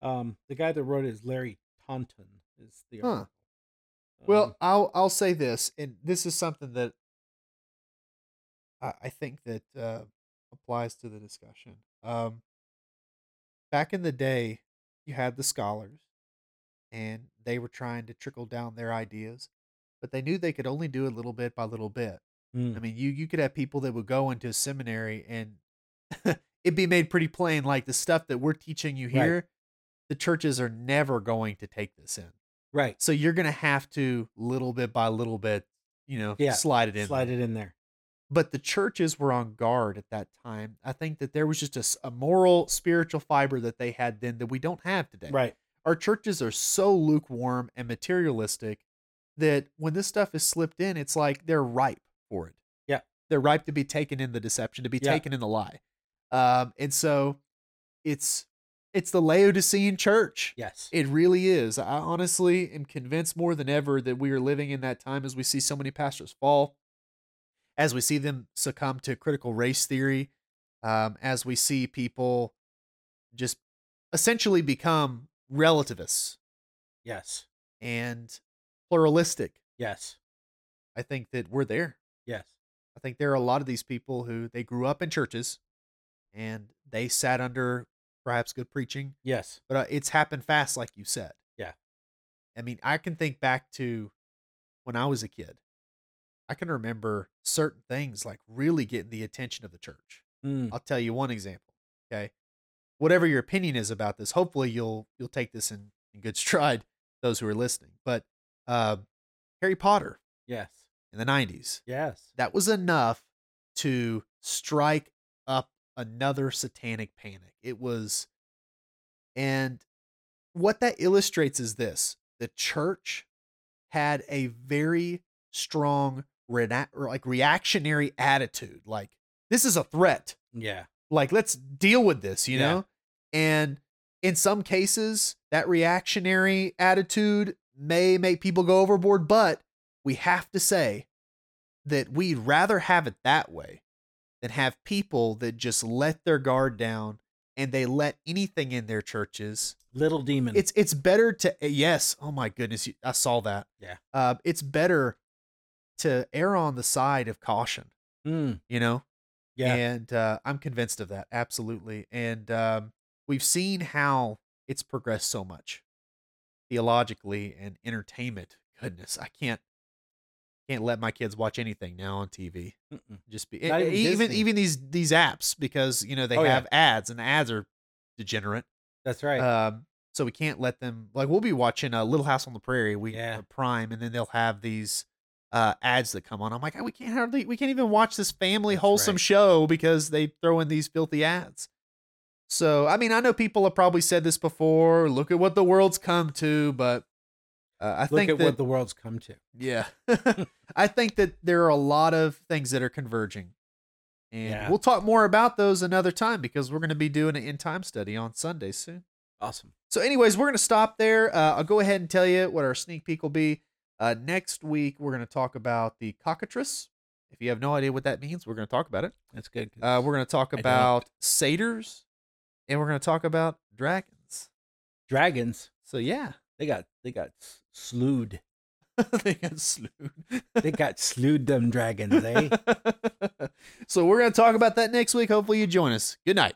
Speaker 2: um the guy that wrote it is larry taunton is the
Speaker 1: Huh.
Speaker 2: article.
Speaker 1: Well,
Speaker 2: Um,
Speaker 1: I'll I'll say this, and this is something that I, I think that uh, applies to the discussion. Um, back in the day, you had the scholars, and they were trying to trickle down their ideas, but they knew they could only do it little bit by little bit.
Speaker 2: mm,
Speaker 1: I mean, you you could have people that would go into a seminary and it'd be made pretty plain, like the stuff that we're teaching you
Speaker 2: Right.
Speaker 1: here, the churches are never going to take this in.
Speaker 2: right
Speaker 1: So you're gonna have to little bit by little bit, you know,
Speaker 2: Yeah,
Speaker 1: slide it in.
Speaker 2: slide
Speaker 1: there.
Speaker 2: it in there
Speaker 1: But the churches were on guard at that time. I think that there was just a moral, spiritual fiber that they had then that we don't have today.
Speaker 2: right
Speaker 1: Our churches are so lukewarm and materialistic that when this stuff is slipped in, it's like they're ripe for it.
Speaker 2: Yeah.
Speaker 1: They're ripe to be taken in the deception, to be
Speaker 2: Yeah.
Speaker 1: taken in the lie. Um, and so it's it's the Laodicean church.
Speaker 2: yes
Speaker 1: It really is. I honestly am convinced more than ever that we are living in that time as we see so many pastors fall, as we see them succumb to critical race theory, um, as we see people just essentially become relativists.
Speaker 2: Yes.
Speaker 1: And pluralistic.
Speaker 2: yes.
Speaker 1: I think that we're there.
Speaker 2: yes.
Speaker 1: I think there are a lot of these people who they grew up in churches and they sat under perhaps good preaching
Speaker 2: yes.
Speaker 1: but uh, it's happened fast like you said.
Speaker 2: Yeah.
Speaker 1: i mean i can think back to when i was a kid. I can remember certain things like really getting the attention of the church.
Speaker 2: Mm,
Speaker 1: i'll tell you one example okay whatever your opinion is about this hopefully you'll you'll take this in, in good stride those who are listening but uh, harry potter
Speaker 2: yes
Speaker 1: in the 90s
Speaker 2: yes
Speaker 1: that was enough to strike up another satanic panic. It was, and what that illustrates is this the church had a very strong, rena- or like reactionary attitude. Like, this is a threat.
Speaker 2: yeah
Speaker 1: Like, let's deal with this, you
Speaker 2: Yeah.
Speaker 1: know? And in some cases, that reactionary attitude may make people go overboard, but we have to say that we'd rather have it that way than have people that just let their guard down and they let anything in their churches.
Speaker 2: little demon
Speaker 1: It's it's better to yes, oh my goodness, I saw that.
Speaker 2: Yeah.
Speaker 1: Uh, it's better to err on the side of caution,
Speaker 2: Mm,
Speaker 1: you know?
Speaker 2: Yeah
Speaker 1: And uh, I'm convinced of that, absolutely. And um, we've seen how it's progressed so much theologically and entertainment. Goodness, I can't can't let my kids watch anything now on TV.
Speaker 2: Mm-mm.
Speaker 1: Just be
Speaker 2: Not even
Speaker 1: even even these these apps because you know they
Speaker 2: Oh, yeah.
Speaker 1: have ads and the ads are degenerate.
Speaker 2: that's right
Speaker 1: Um, so we can't let them like we'll be watching a Little House on the Prairie. We
Speaker 2: Yeah.
Speaker 1: uh, Prime, and then they'll have these uh ads that come on. I'm like, "Oh, we can't hardly we can't even watch this family
Speaker 2: That's
Speaker 1: wholesome
Speaker 2: right.
Speaker 1: show because they throw in these filthy ads. So I mean, I know people have probably said this before. Look at what the world's come to, but uh, I
Speaker 2: look
Speaker 1: think
Speaker 2: at
Speaker 1: that
Speaker 2: what the world's come to
Speaker 1: yeah, I think that there are a lot of things that are converging. And
Speaker 2: Yeah.
Speaker 1: we'll talk more about those another time because we're going to be doing an in time study on Sunday soon.
Speaker 2: awesome
Speaker 1: So, anyways, we're going to stop there. Uh, I'll go ahead and tell you what our sneak peek will be. Uh, next week, we're going to talk about the cockatrice. If you have no idea what that means, we're going to talk about it.
Speaker 2: that's good.
Speaker 1: Uh, we're going to talk about satyrs, and we're going to talk about dragons.
Speaker 2: dragons
Speaker 1: So, yeah,
Speaker 2: they got they got slewed
Speaker 1: they got slewed.
Speaker 2: they got slewed them dragons eh
Speaker 1: so, we're going to talk about that next week. Hopefully, you join us. Good night.